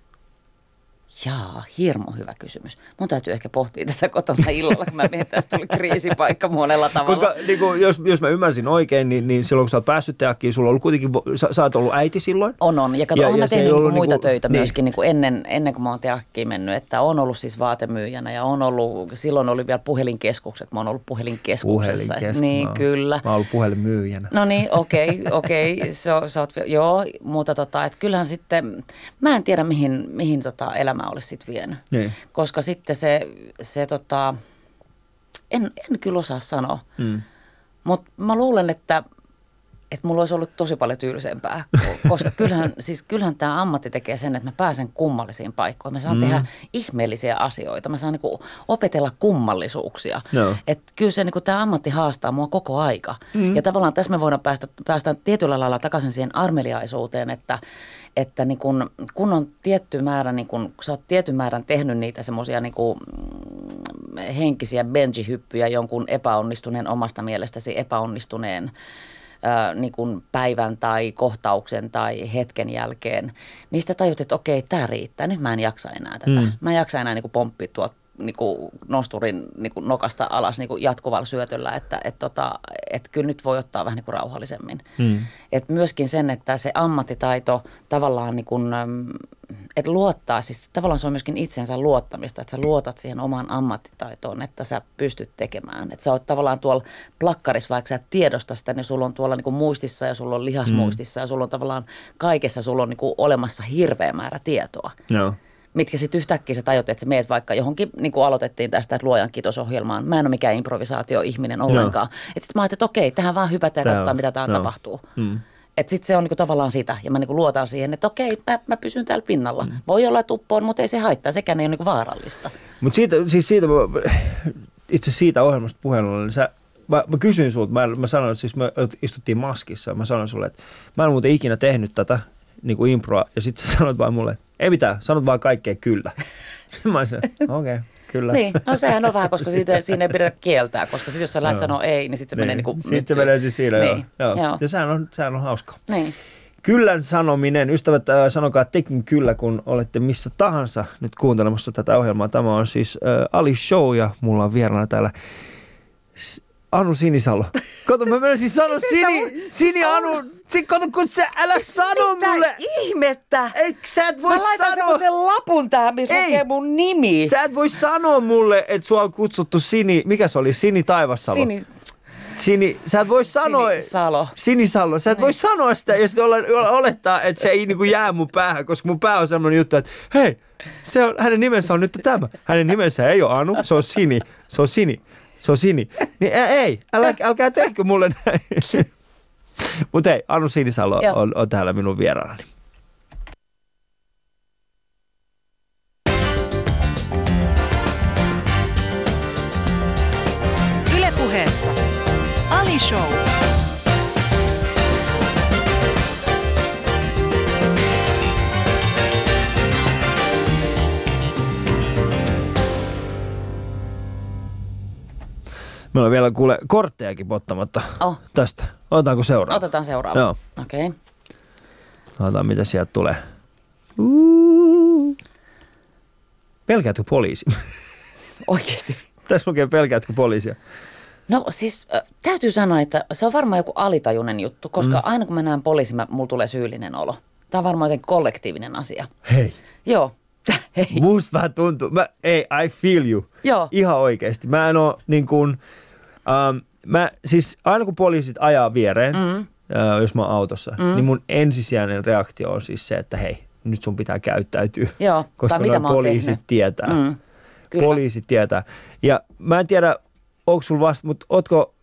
Jaa, hirmo hyvä kysymys. Mun täytyy ehkä pohtia tätä kotona illalla, kun mä mietin, että tästä tuli kriisipaikka monella tavalla. Koska niin kuin, jos, jos mä ymmärsin oikein, niin, niin silloin kun sä oot päässyt teakkiin, sulla on ollut kuitenkin, sä, sä oot ollut äiti silloin. On, on. Ja kato, Ja- ja, on ja mä tehnyt niinku muita niinku- töitä niin. myöskin niinku ennen, ennen kuin mä oon teakkiin mennyt. Että on ollut siis vaatemyyjänä ja on ollut, silloin oli vielä puhelinkeskukset. Mä oon ollut puhelinkeskuksessa. Puhelinkeskus. Niin, oon- kyllä. Mä oon ollut puhelinmyyjänä. No niin, okei, okei. On- sä oot, joo, mutta tota, et kyllähän sitten, mä en tiedä mihin, mihin tota elämä olisi sitten vienyt. Niin. Koska sitten se, se tota, en, en kyllä osaa sanoa. Mm. Mutta mä luulen, että, että mulla olisi ollut tosi paljon tylsempää, koska kyllähän, siis kyllähän tämä ammatti tekee sen, että mä pääsen kummallisiin paikkoihin. Mä saan mm. tehdä ihmeellisiä asioita, mä saan niinku opetella kummallisuuksia. Joo. Et kyllä se niinku, tämä ammatti haastaa mua koko aika. Mm. Ja tavallaan tässä me voidaan päästä, päästä tietyllä lailla takaisin siihen armeliaisuuteen, että, että niin kun, kun on tietty määrä, niin kun, kun sä oot tietyn määrän tehnyt niitä semmoisia niin mm, henkisiä benjihyppyjä jonkun epäonnistuneen omasta mielestäsi epäonnistuneen ää, niin kuin päivän tai kohtauksen tai hetken jälkeen, niin sitä tajut, että okei, tämä riittää, nyt mä en jaksa enää tätä. Mm. Mä en jaksa enää niin pomppia tuolta niin kuin nosturin niin kuin nokasta alas niin kuin jatkuvalla syötöllä, että et, tota, et kyllä nyt voi ottaa vähän niin kuin rauhallisemmin. Mm. Et myöskin sen, että se ammattitaito tavallaan niin kuin, että luottaa, siis tavallaan se on myöskin itsensä luottamista, että sä luotat siihen omaan ammattitaitoon, että sä pystyt tekemään. Että sä oot tavallaan tuolla plakkarissa, vaikka sä et tiedosta sitä, niin sulla on tuolla niin kuin muistissa ja sulla on lihasmuistissa mm. ja sulla on tavallaan kaikessa sulla on niin kuin olemassa hirveä määrä tietoa. Joo. Mitkä sitten yhtäkkiä sä tajut, että sä meet vaikka johonkin, niin kuin aloitettiin tästä, että luojan kiitosohjelmaan. Mä en ole mikään improvisaatio-ihminen ollenkaan. Että sitten mä ajattelin, että okei, tähän vaan hypätään ja katsotaan, mitä täällä tapahtuu. Mm. Että sitten se on niinku tavallaan sitä, ja mä niinku luotan siihen, että okei, mä, mä pysyn täällä pinnalla. Mm. Voi olla tuppoon, mutta ei se haittaa, sekään ei ole niinku vaarallista. Mutta siitä, siis siitä, itse siitä ohjelmasta puheen ollen, niin sä, mä, mä kysyin sulta, mä, mä sanoin, että siis me istuttiin maskissa, mä sanoin sulle, että mä en muuten ikinä tehnyt tätä niin kuin improa, ja sitten sä sanoit vaan mulle, että ei mitään, sanot vaan kaikkea kyllä. mä okei, okay, kyllä. Niin, no sehän on vähän, koska siitä, siinä ei pidetä kieltää, koska sit jos sä lähdet sanoa ei, niin sitten se menee niinku... Sitten se menee siis siinä, niin. joo. joo. joo. Ja sehän on, sehän on hauskaa. Niin. Kyllän sanominen, ystävät, äh, sanokaa tekin kyllä, kun olette missä tahansa nyt kuuntelemassa tätä ohjelmaa. Tämä on siis äh, Ali Show ja mulla on vieraana täällä S- Anu Sinisalo. Kato, mä menisin sanoa Sini, Sini Anu. Si, kato, kun sä, älä sano Mitä mulle. ihmettä? Ei, sä et voi Mä laitan sanoa. semmoisen lapun tähän, missä Ei. lukee mun nimi. Sä et voi sanoa mulle, että sua on kutsuttu Sini, mikä se oli, Sini Taivassalo. Sini, Sini, sä et voi sanoa... Sinisalo. Sinisalo. Sä et voi sanoa sitä ja sitten ole- olettaa, että se ei niinku jää mun päähän, koska mun pää on semmoinen juttu, että hei, se on, hänen nimensä on nyt tämä. Hänen nimensä ei ole Anu, se on Sini. Se on Sini. Se on Sini. Niin ä- ei, älä, älkää tehkö mulle näin. Mutta hei, Anu Sinisalo Joo. on, on täällä minun vieraanani. Ylepuheessa Ali Show. Meillä on vielä kuule korttejakin pottamatta Oh, tästä. Otetaanko seuraava? otetaan seuraava. Joo. Okei. Okay. Otetaan, mitä sieltä tulee. Uh. Pelkäätkö poliisi? Oikeasti. Tässä lukee pelkäätkö poliisia. No siis äh, täytyy sanoa, että se on varmaan joku alitajunen juttu, koska mm. aina kun mä näen poliisin, mä, mulla tulee syyllinen olo. Tämä on varmaan jotenkin kollektiivinen asia. Hei. Joo. Hei. Musta vähän tuntuu. Mä, ei, I feel you. Joo. Ihan oikeasti. Mä en oo niin kuin, ähm, mä, siis aina kun poliisit ajaa viereen, mm. äh, jos mä oon autossa, mm. niin mun ensisijainen reaktio on siis se, että hei, nyt sun pitää käyttäytyä. Joo, Koska mitä poliisit tehnyt. tietää. Mm, kyllä. Poliisit tietää. Ja mä en tiedä, onko sulla vasta, mutta ootko,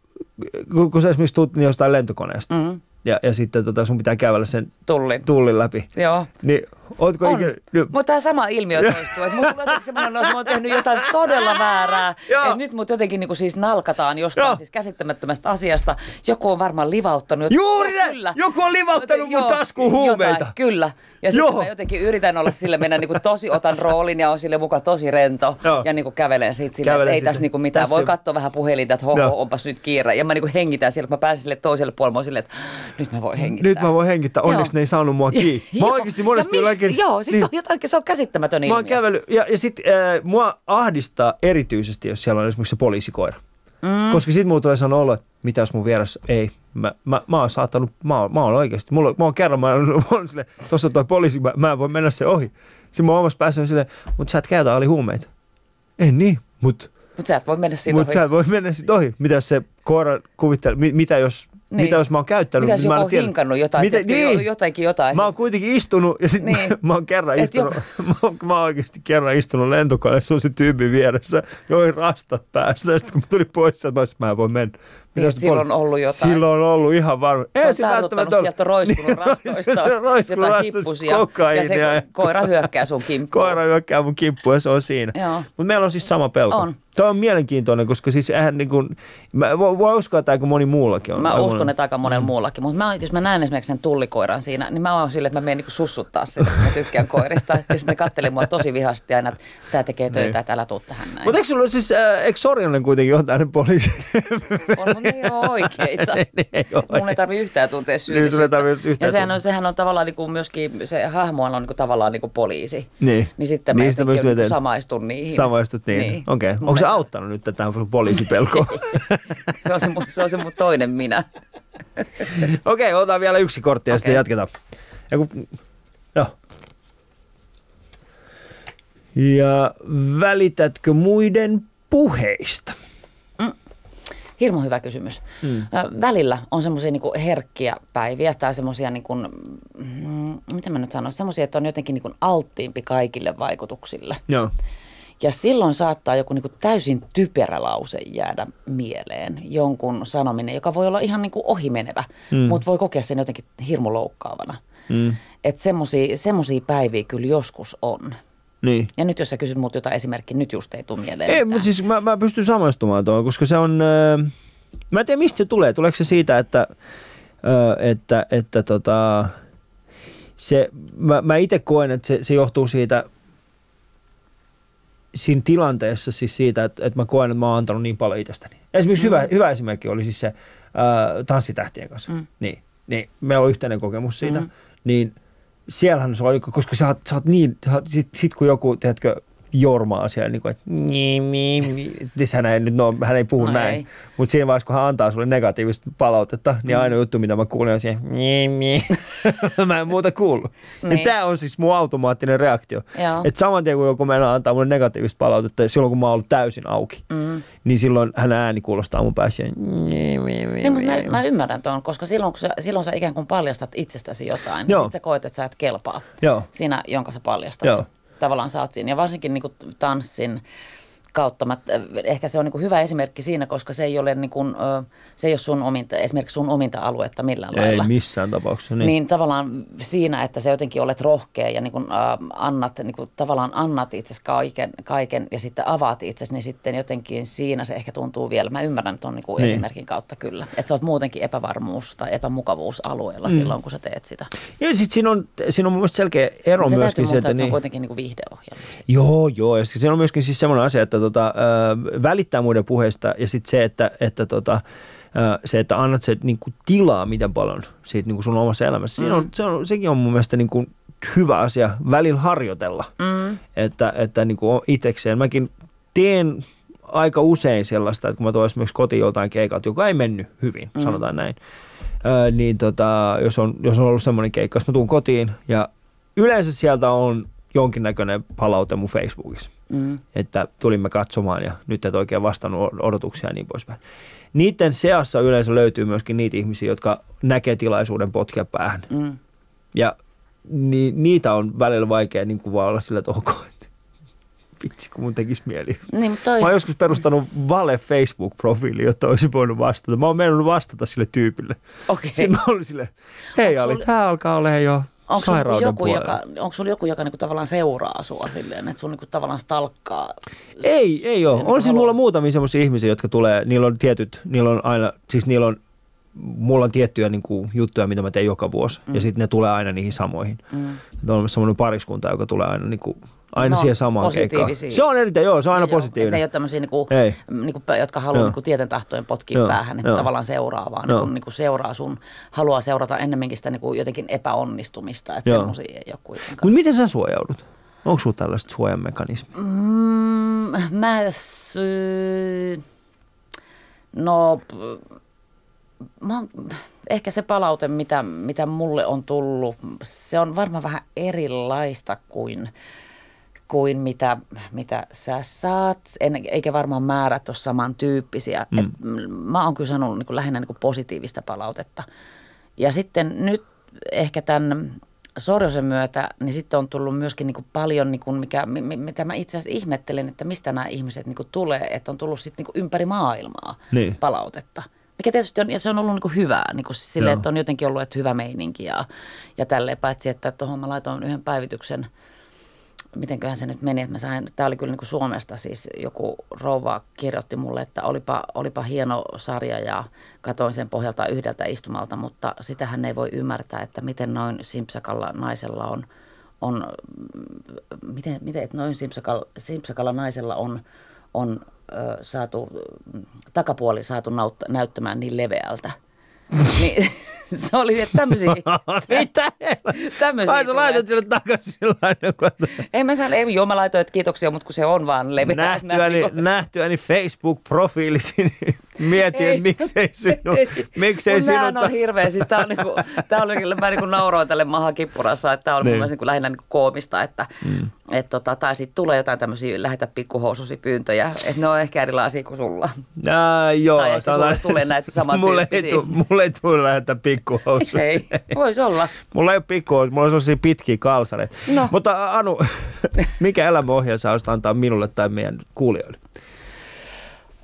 kun, kun sä esimerkiksi tuut niin jostain lentokoneesta, Mm, ja, ja sitten tota, sun pitää kävellä sen tullin. tullin läpi, Joo. niin ootko On. ikinä... Mutta tämä sama ilmiö toistuu. Että mulla on semmoinen, että mä oon tehnyt jotain todella väärää. Että nyt mut jotenkin niin kuin siis nalkataan jostain Joo. siis käsittämättömästä asiasta. Joku on varmaan livauttanut. Juuri näin! kyllä. Joku on livauttanut mun Joo, taskuun huumeita. Jotain, kyllä. Ja sitten mä jotenkin yritän olla sille, mennä niin kuin tosi, otan roolin ja on sille mukaan tosi rento. Joo. Ja niin kuin kävelen siitä silleen, Kävelen että ei tässä niin kuin mitään. Tässä- Voi katsoa vähän puhelinta, että hoho, onpas nyt kiire. Ja mä niin kuin hengitän siellä, kun mä pääsen sille toiselle puolelle, mä oon silleen, että nyt mä voin hengittää. Nyt mä voin hengittää. Onneksi Joo. ne ei saanut mua kiinni. Mä oikeasti monesti ja jollakin... mistä, Joo, siis niin, se on jotakin, se on käsittämätön Mä ilmiö. oon kävellyt, ja, ja sit äh, mua ahdistaa erityisesti, jos siellä on esimerkiksi se poliisikoira. Mm. Koska sit mulla tulee sanoa olo, että mitä jos mun vieressä ei. Mä, mä, mä oon saattanut, mä oon, mä oon oikeasti, mulla, mä oon kerran, mä oon, mä oon sille, tossa on toi poliisi, mä, mä en voi mennä se ohi. Sitten mun omassa päässä silleen, mutta sä et käytä ali huumeita. En niin, mutta Mutta sä et voi mennä siitä mut ohi. sä et voi mennä sit ohi. Mitä se koira kuvittelee, mi, mitä jos, Niin. mitä jos mä oon käyttänyt. Mitä jos niin mä joku en on tiedä. hinkannut jotain, tiedätkö, niin. jo- jotainkin jotain. Mä oon kuitenkin istunut ja sitten Niin. mä, mä oon kerran Et istunut, mä, oon, mä oon oikeasti kerran istunut lentokoneessa, on se tyyppi vieressä, joi rastat päässä sitten kun mä tulin pois sieltä, mä olisin, mä en voi mennä. Niin, Mitäs silloin on ollut jotain. Silloin on ollut ihan varma. Se on tartuttanut sieltä roiskunut rastoista se on roiskunut jotain rastoista hippusia. Ja se koira hyökkää sun kimppuun. Koira hyökkää mun kimppuun ja se on siinä. Mutta meillä on siis sama pelko. On. Tuo on mielenkiintoinen, koska siis eihän niin kuin, mä voin voi uskoa, että aika moni muullakin on. Mä uskon, moni- että aika monella Mm. muullakin, mutta mä, jos mä näen esimerkiksi sen tullikoiran siinä, niin mä oon silleen, että mä menen niin sussuttaa sitä, mä tykkään koirista. Ja sitten ne kattelee mua tosi vihasti aina, että tää tekee töitä, Niin. että älä tuu tähän näin. Mutta eikö sulla siis, äh, eikö Sorjonen kuitenkin on tämmöinen poliisi? on, mutta ne ei ole oikeita. Ne ei ole Mun ei tarvi yhtään tuntea Niin, syyllisyyttä. tarvitse yhtään ja sehän tuntea. on, sehän on tavallaan niin kuin myöskin, se hahmoilla on niin kuin tavallaan niin kuin poliisi. Niin. Niin sitten mä Niin, sitä jotenkin niin samaistun niihin. Samaistut niin. Niin. Okei. Okay. Onko se auttanut nyt tätä poliisipelkoa? Se on se, se on se mun toinen minä. Okei, otetaan vielä yksi kortti ja okay. sitten jatketaan. Ja kun, joo. Ja välitätkö muiden puheista? Hirmu hyvä kysymys. Mm. Välillä on semmoisia niinku herkkiä päiviä tai semmoisia, niinku, mm, miten mä nyt sanoisin, semmoisia, että on jotenkin niinku alttiimpi kaikille vaikutuksille. Joo. Ja silloin saattaa joku niinku täysin typerä lause jäädä mieleen, jonkun sanominen, joka voi olla ihan niinku ohimenevä, mm. mutta voi kokea sen jotenkin hirmu loukkaavana. Mm. Että semmoisia päiviä kyllä joskus on. Niin. Ja nyt jos sä kysyt multa jotain esimerkkiä, nyt just ei tule mieleen Ei, mutta siis mä, mä pystyn samaistumaan tuohon, koska se on... Äh, mä en tiedä, mistä se tulee. Tuleeko se siitä, että, äh, että, että tota, se, mä, mä itse koen, että se, se johtuu siitä siinä tilanteessa siis siitä, että, että mä koen, että mä oon antanut niin paljon itsestäni. Esimerkiksi mm. hyvä, hyvä esimerkki oli siis se äh, tanssitähtien kanssa. Mm. Niin, niin, meillä on yhteinen kokemus siitä. Mm. Niin siellähän se oli, koska sä oot, sä oot niin, sä oot- sit, sit kun joku, tiedätkö, jormaa siellä, niin kuin, että niin, niin, niin. Siis hän ei, nyt, no, hän ei puhu No näin. Mutta siinä vaiheessa, kun hän antaa sulle negatiivista palautetta, niin Mm. ainoa juttu, mitä mä kuulen, on siihen, niin, niin. mä en muuta kuulu. Niin. Niin. Tämä on siis mun automaattinen reaktio. Että saman tien, kun joku meinaa antaa mulle negatiivista palautetta, silloin kun mä oon ollut täysin auki, Mm. niin silloin hänen ääni kuulostaa mun päässä. Niin, Niin, mutta mä, mä ymmärrän tuon, koska silloin, kun sä, silloin sä ikään kuin paljastat itsestäsi jotain, niin sit sä koet, että sä et kelpaa. Joo. Sinä, jonka sä paljastat. Joo. Tavallaan sä oot siinä. Ja varsinkin niin kuin tanssin kautta, mä, ehkä se on niin kuin hyvä esimerkki siinä, koska se ei ole, niin kuin, se ei ole sun ominta, esimerkiksi sun ominta aluetta millään Ei lailla. missään tapauksessa. Niin. Niin. niin tavallaan siinä, että sä jotenkin olet rohkea ja niin kun, äh, annat, niin kun, tavallaan annat itsesi kaiken, kaiken ja sitten avaat itsesi, niin sitten jotenkin siinä se ehkä tuntuu vielä. Mä ymmärrän tuon niin Niin. niin. esimerkin kautta kyllä. Että sä oot muutenkin epävarmuus- tai epämukavuusalueella mm. silloin, kun sä teet sitä. Ja sit siinä on, siinä on mun mielestä selkeä ero Mut se täytyy myöskin muistaa, se, että se on niin, kuitenkin niin kuin viihdeohjelma. Joo, joo. Ja siinä on myöskin siis semmoinen asia, että tota, välittää muiden puheista ja sitten se, että, että tota, se, että annat se niin kuin tilaa miten paljon siitä niin kuin sun omassa elämässä. Siinä on, se on, sekin on mun mielestä niin kuin hyvä asia välillä harjoitella, Mm. että, että niin kuin itsekseen. Mäkin teen aika usein sellaista, että kun mä tuon esimerkiksi kotiin joltain keikalta, joka ei mennyt hyvin, mm. sanotaan näin, Öö, niin tota, jos, on, jos on ollut semmoinen keikka, jos mä tuun kotiin ja yleensä sieltä on jonkinnäköinen palaute mun Facebookissa, Mm. että tulimme katsomaan ja nyt et oikein vastannut odotuksia ja niin poispäin. Niiden seassa yleensä löytyy myöskin niitä ihmisiä, jotka näkee tilaisuuden potkia päähän. Mm. Ja ni, niitä on välillä vaikea niin kuin vaan olla sillä, että ok, että vitsi kun mun tekisi mieli. Niin, mutta toi, Mä oon joskus perustanut vale Facebook-profiili, jotta olisin voinut vastata. Mä oon mennyt vastata sille tyypille. okei. Sitten mä olin sille, hei Onks Ali, sulla- tää alkaa olemaan jo Onko sairauden joku, puolella. joka, onko sulla joku, joka niinku tavallaan seuraa sua silleen, että sun niinku tavallaan stalkkaa? Ei, ei ole. On siis mulla muutamia semmoisia ihmisiä, jotka tulee, niillä on tietyt, niillä on aina, siis niillä on, mulla on tiettyjä niin kuin, juttuja, mitä mä teen joka vuosi. Mm. Ja sitten ne tulee aina niihin samoihin. Mm. On olemassa semmoinen pariskunta, joka tulee aina, niin kuin, aina No, siihen samaan keikkaan. Se on erittäin, joo, se on aina Joo, positiivinen. ei ole tämmöisiä, niinku, Ei. niinku, jotka haluaa niinku, tieten tahtojen potkia Joo, päähän, että joo. tavallaan seuraa, vaan Joo. niinku, niinku, seuraa sun, haluaa seurata ennemminkin sitä niinku, jotenkin epäonnistumista, että semmoisia ei ole kuitenkaan. Mutta miten sä suojaudut? Onko sulla tällaista suojamekanismia? Mm, mä sy- no, mä, ehkä se palaute, mitä, mitä mulle on tullut, se on varmaan vähän erilaista kuin, kuin mitä, mitä sä saat, en, eikä varmaan määrät ole samantyyppisiä. Mm. Et, mä oon kyllä sanonut niin kuin lähinnä niin kuin positiivista palautetta. Ja sitten nyt ehkä tämän Sorjosen myötä, niin sitten on tullut myöskin niin kuin paljon, niin kuin mikä, mi- mi- mitä mä itse asiassa ihmettelen, että mistä nämä ihmiset niin kuin tulee, että on tullut sitten niin ympäri maailmaa Niin. palautetta. Mikä tietysti on, ja se on ollut niin kuin hyvää, niin kuin sille, Joo. että on jotenkin ollut että hyvä meininki ja, ja tälleen, paitsi että tuohon mä laitoin yhden päivityksen mitenköhän se nyt meni, että mä sain, tämä oli kyllä niin kuin Suomesta siis joku rouva kirjoitti mulle, että olipa, olipa hieno sarja ja katoin sen pohjalta yhdeltä istumalta, mutta sitähän ei voi ymmärtää, että miten noin simpsakalla naisella on, on miten, miten että noin simpsakalla, simpsakalla naisella on, on ö, saatu, takapuoli saatu näyttämään niin leveältä. Niin, se oli, että tämmöisiä... Mitä? tämmöisiä Ai sä laitat sille takaisin sillä. Ei mä saan, ei, joo mä laitoin, että kiitoksia, mutta kun se on vaan leveä. nähtyäni, nähtyäni Facebook-profiilisi, niin mietin, että miksei sinun, miksei Kun sinun, on hirveä. Siis tää on niinku, tää oli, mä niinku nauroin tälle maha kippurassa, että tää on Niin. mun niinku lähinnä niinku koomista, että mm. et tota, tai sitten tulee jotain tämmöisiä lähetä pikkuhoususi pyyntöjä, että ne on ehkä erilaisia kuin sulla. Ää, joo, Tai ehkä sulle tulee näitä mulle ei, tu, mulle ei tule lähetä pikkuhousuja. Ei, voisi olla. Mulla ei ole pikkuhousuja, mulla on sellaisia pitkiä kalsareita. No. Mutta Anu, mikä olisit antaa minulle tai meidän kuulijoille?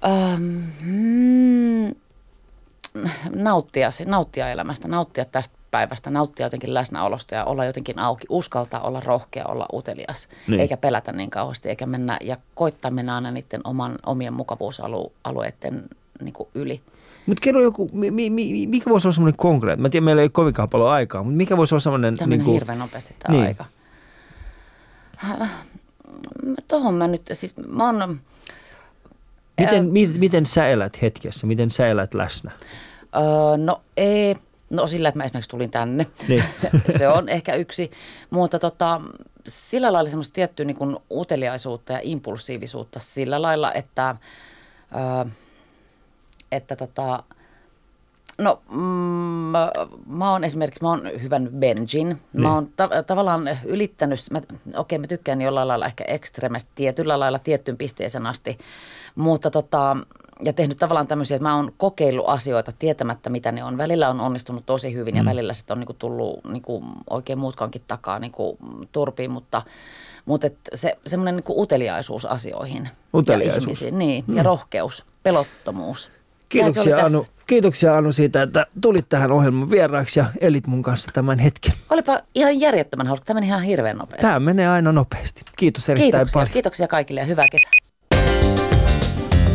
Ähm, mm, nauttia, nauttia elämästä, nauttia tästä päivästä, nauttia jotenkin läsnäolosta ja olla jotenkin auki, uskaltaa olla rohkea, olla utelias, Niin. eikä pelätä niin kauheasti, eikä mennä ja koittaa mennä aina niiden oman, omien mukavuusalueiden niin kuin yli. Mutta kerro joku, mi, mi, mi, mikä voisi olla semmoinen konkreettinen? Mä tiedän, meillä ei ole kovinkaan paljon aikaa, mutta mikä voisi olla semmoinen... Tämä niin niinku- hirveän nopeasti tämä niin. niin. aika. Tuohon mä nyt, siis mä oon, Miten, mi, miten sä elät hetkessä? Miten sä elät läsnä? Öö, no ei, no sillä, että mä esimerkiksi tulin tänne. Niin. se on ehkä yksi, mutta tota, sillä lailla semmoista tiettyä niin kuin uteliaisuutta ja impulsiivisuutta sillä lailla, että, öö, että tota, No, mm, mä, mä oon esimerkiksi, mä oon hyvän benjin. Mä Niin. oon ta- tavallaan ylittänyt, mä, okei mä tykkään jollain lailla ehkä ekstremestä tietyllä lailla tiettyyn pisteeseen asti, mutta tota, ja tehnyt tavallaan tämmöisiä, että mä oon kokeillut asioita tietämättä mitä ne on. Välillä on onnistunut tosi hyvin ja välillä sitten on niinku tullut niinku oikein muutkankin takaa niinku turpiin, mutta, mutta et se, semmoinen niinku uteliaisuus asioihin. Uteliaisuus. Ja ihmisiin, niin, ja rohkeus, pelottomuus. Kiitoksia Anu, kiitoksia Anu siitä, että tulit tähän ohjelman vieraaksi ja elit mun kanssa tämän hetken. Olipa ihan järjettömän hauska. Tämä meni ihan hirveän nopeasti. Tämä menee aina nopeasti. Kiitos erittäin Kiitoksia, paljon. kiitoksia kaikille ja hyvää kesää.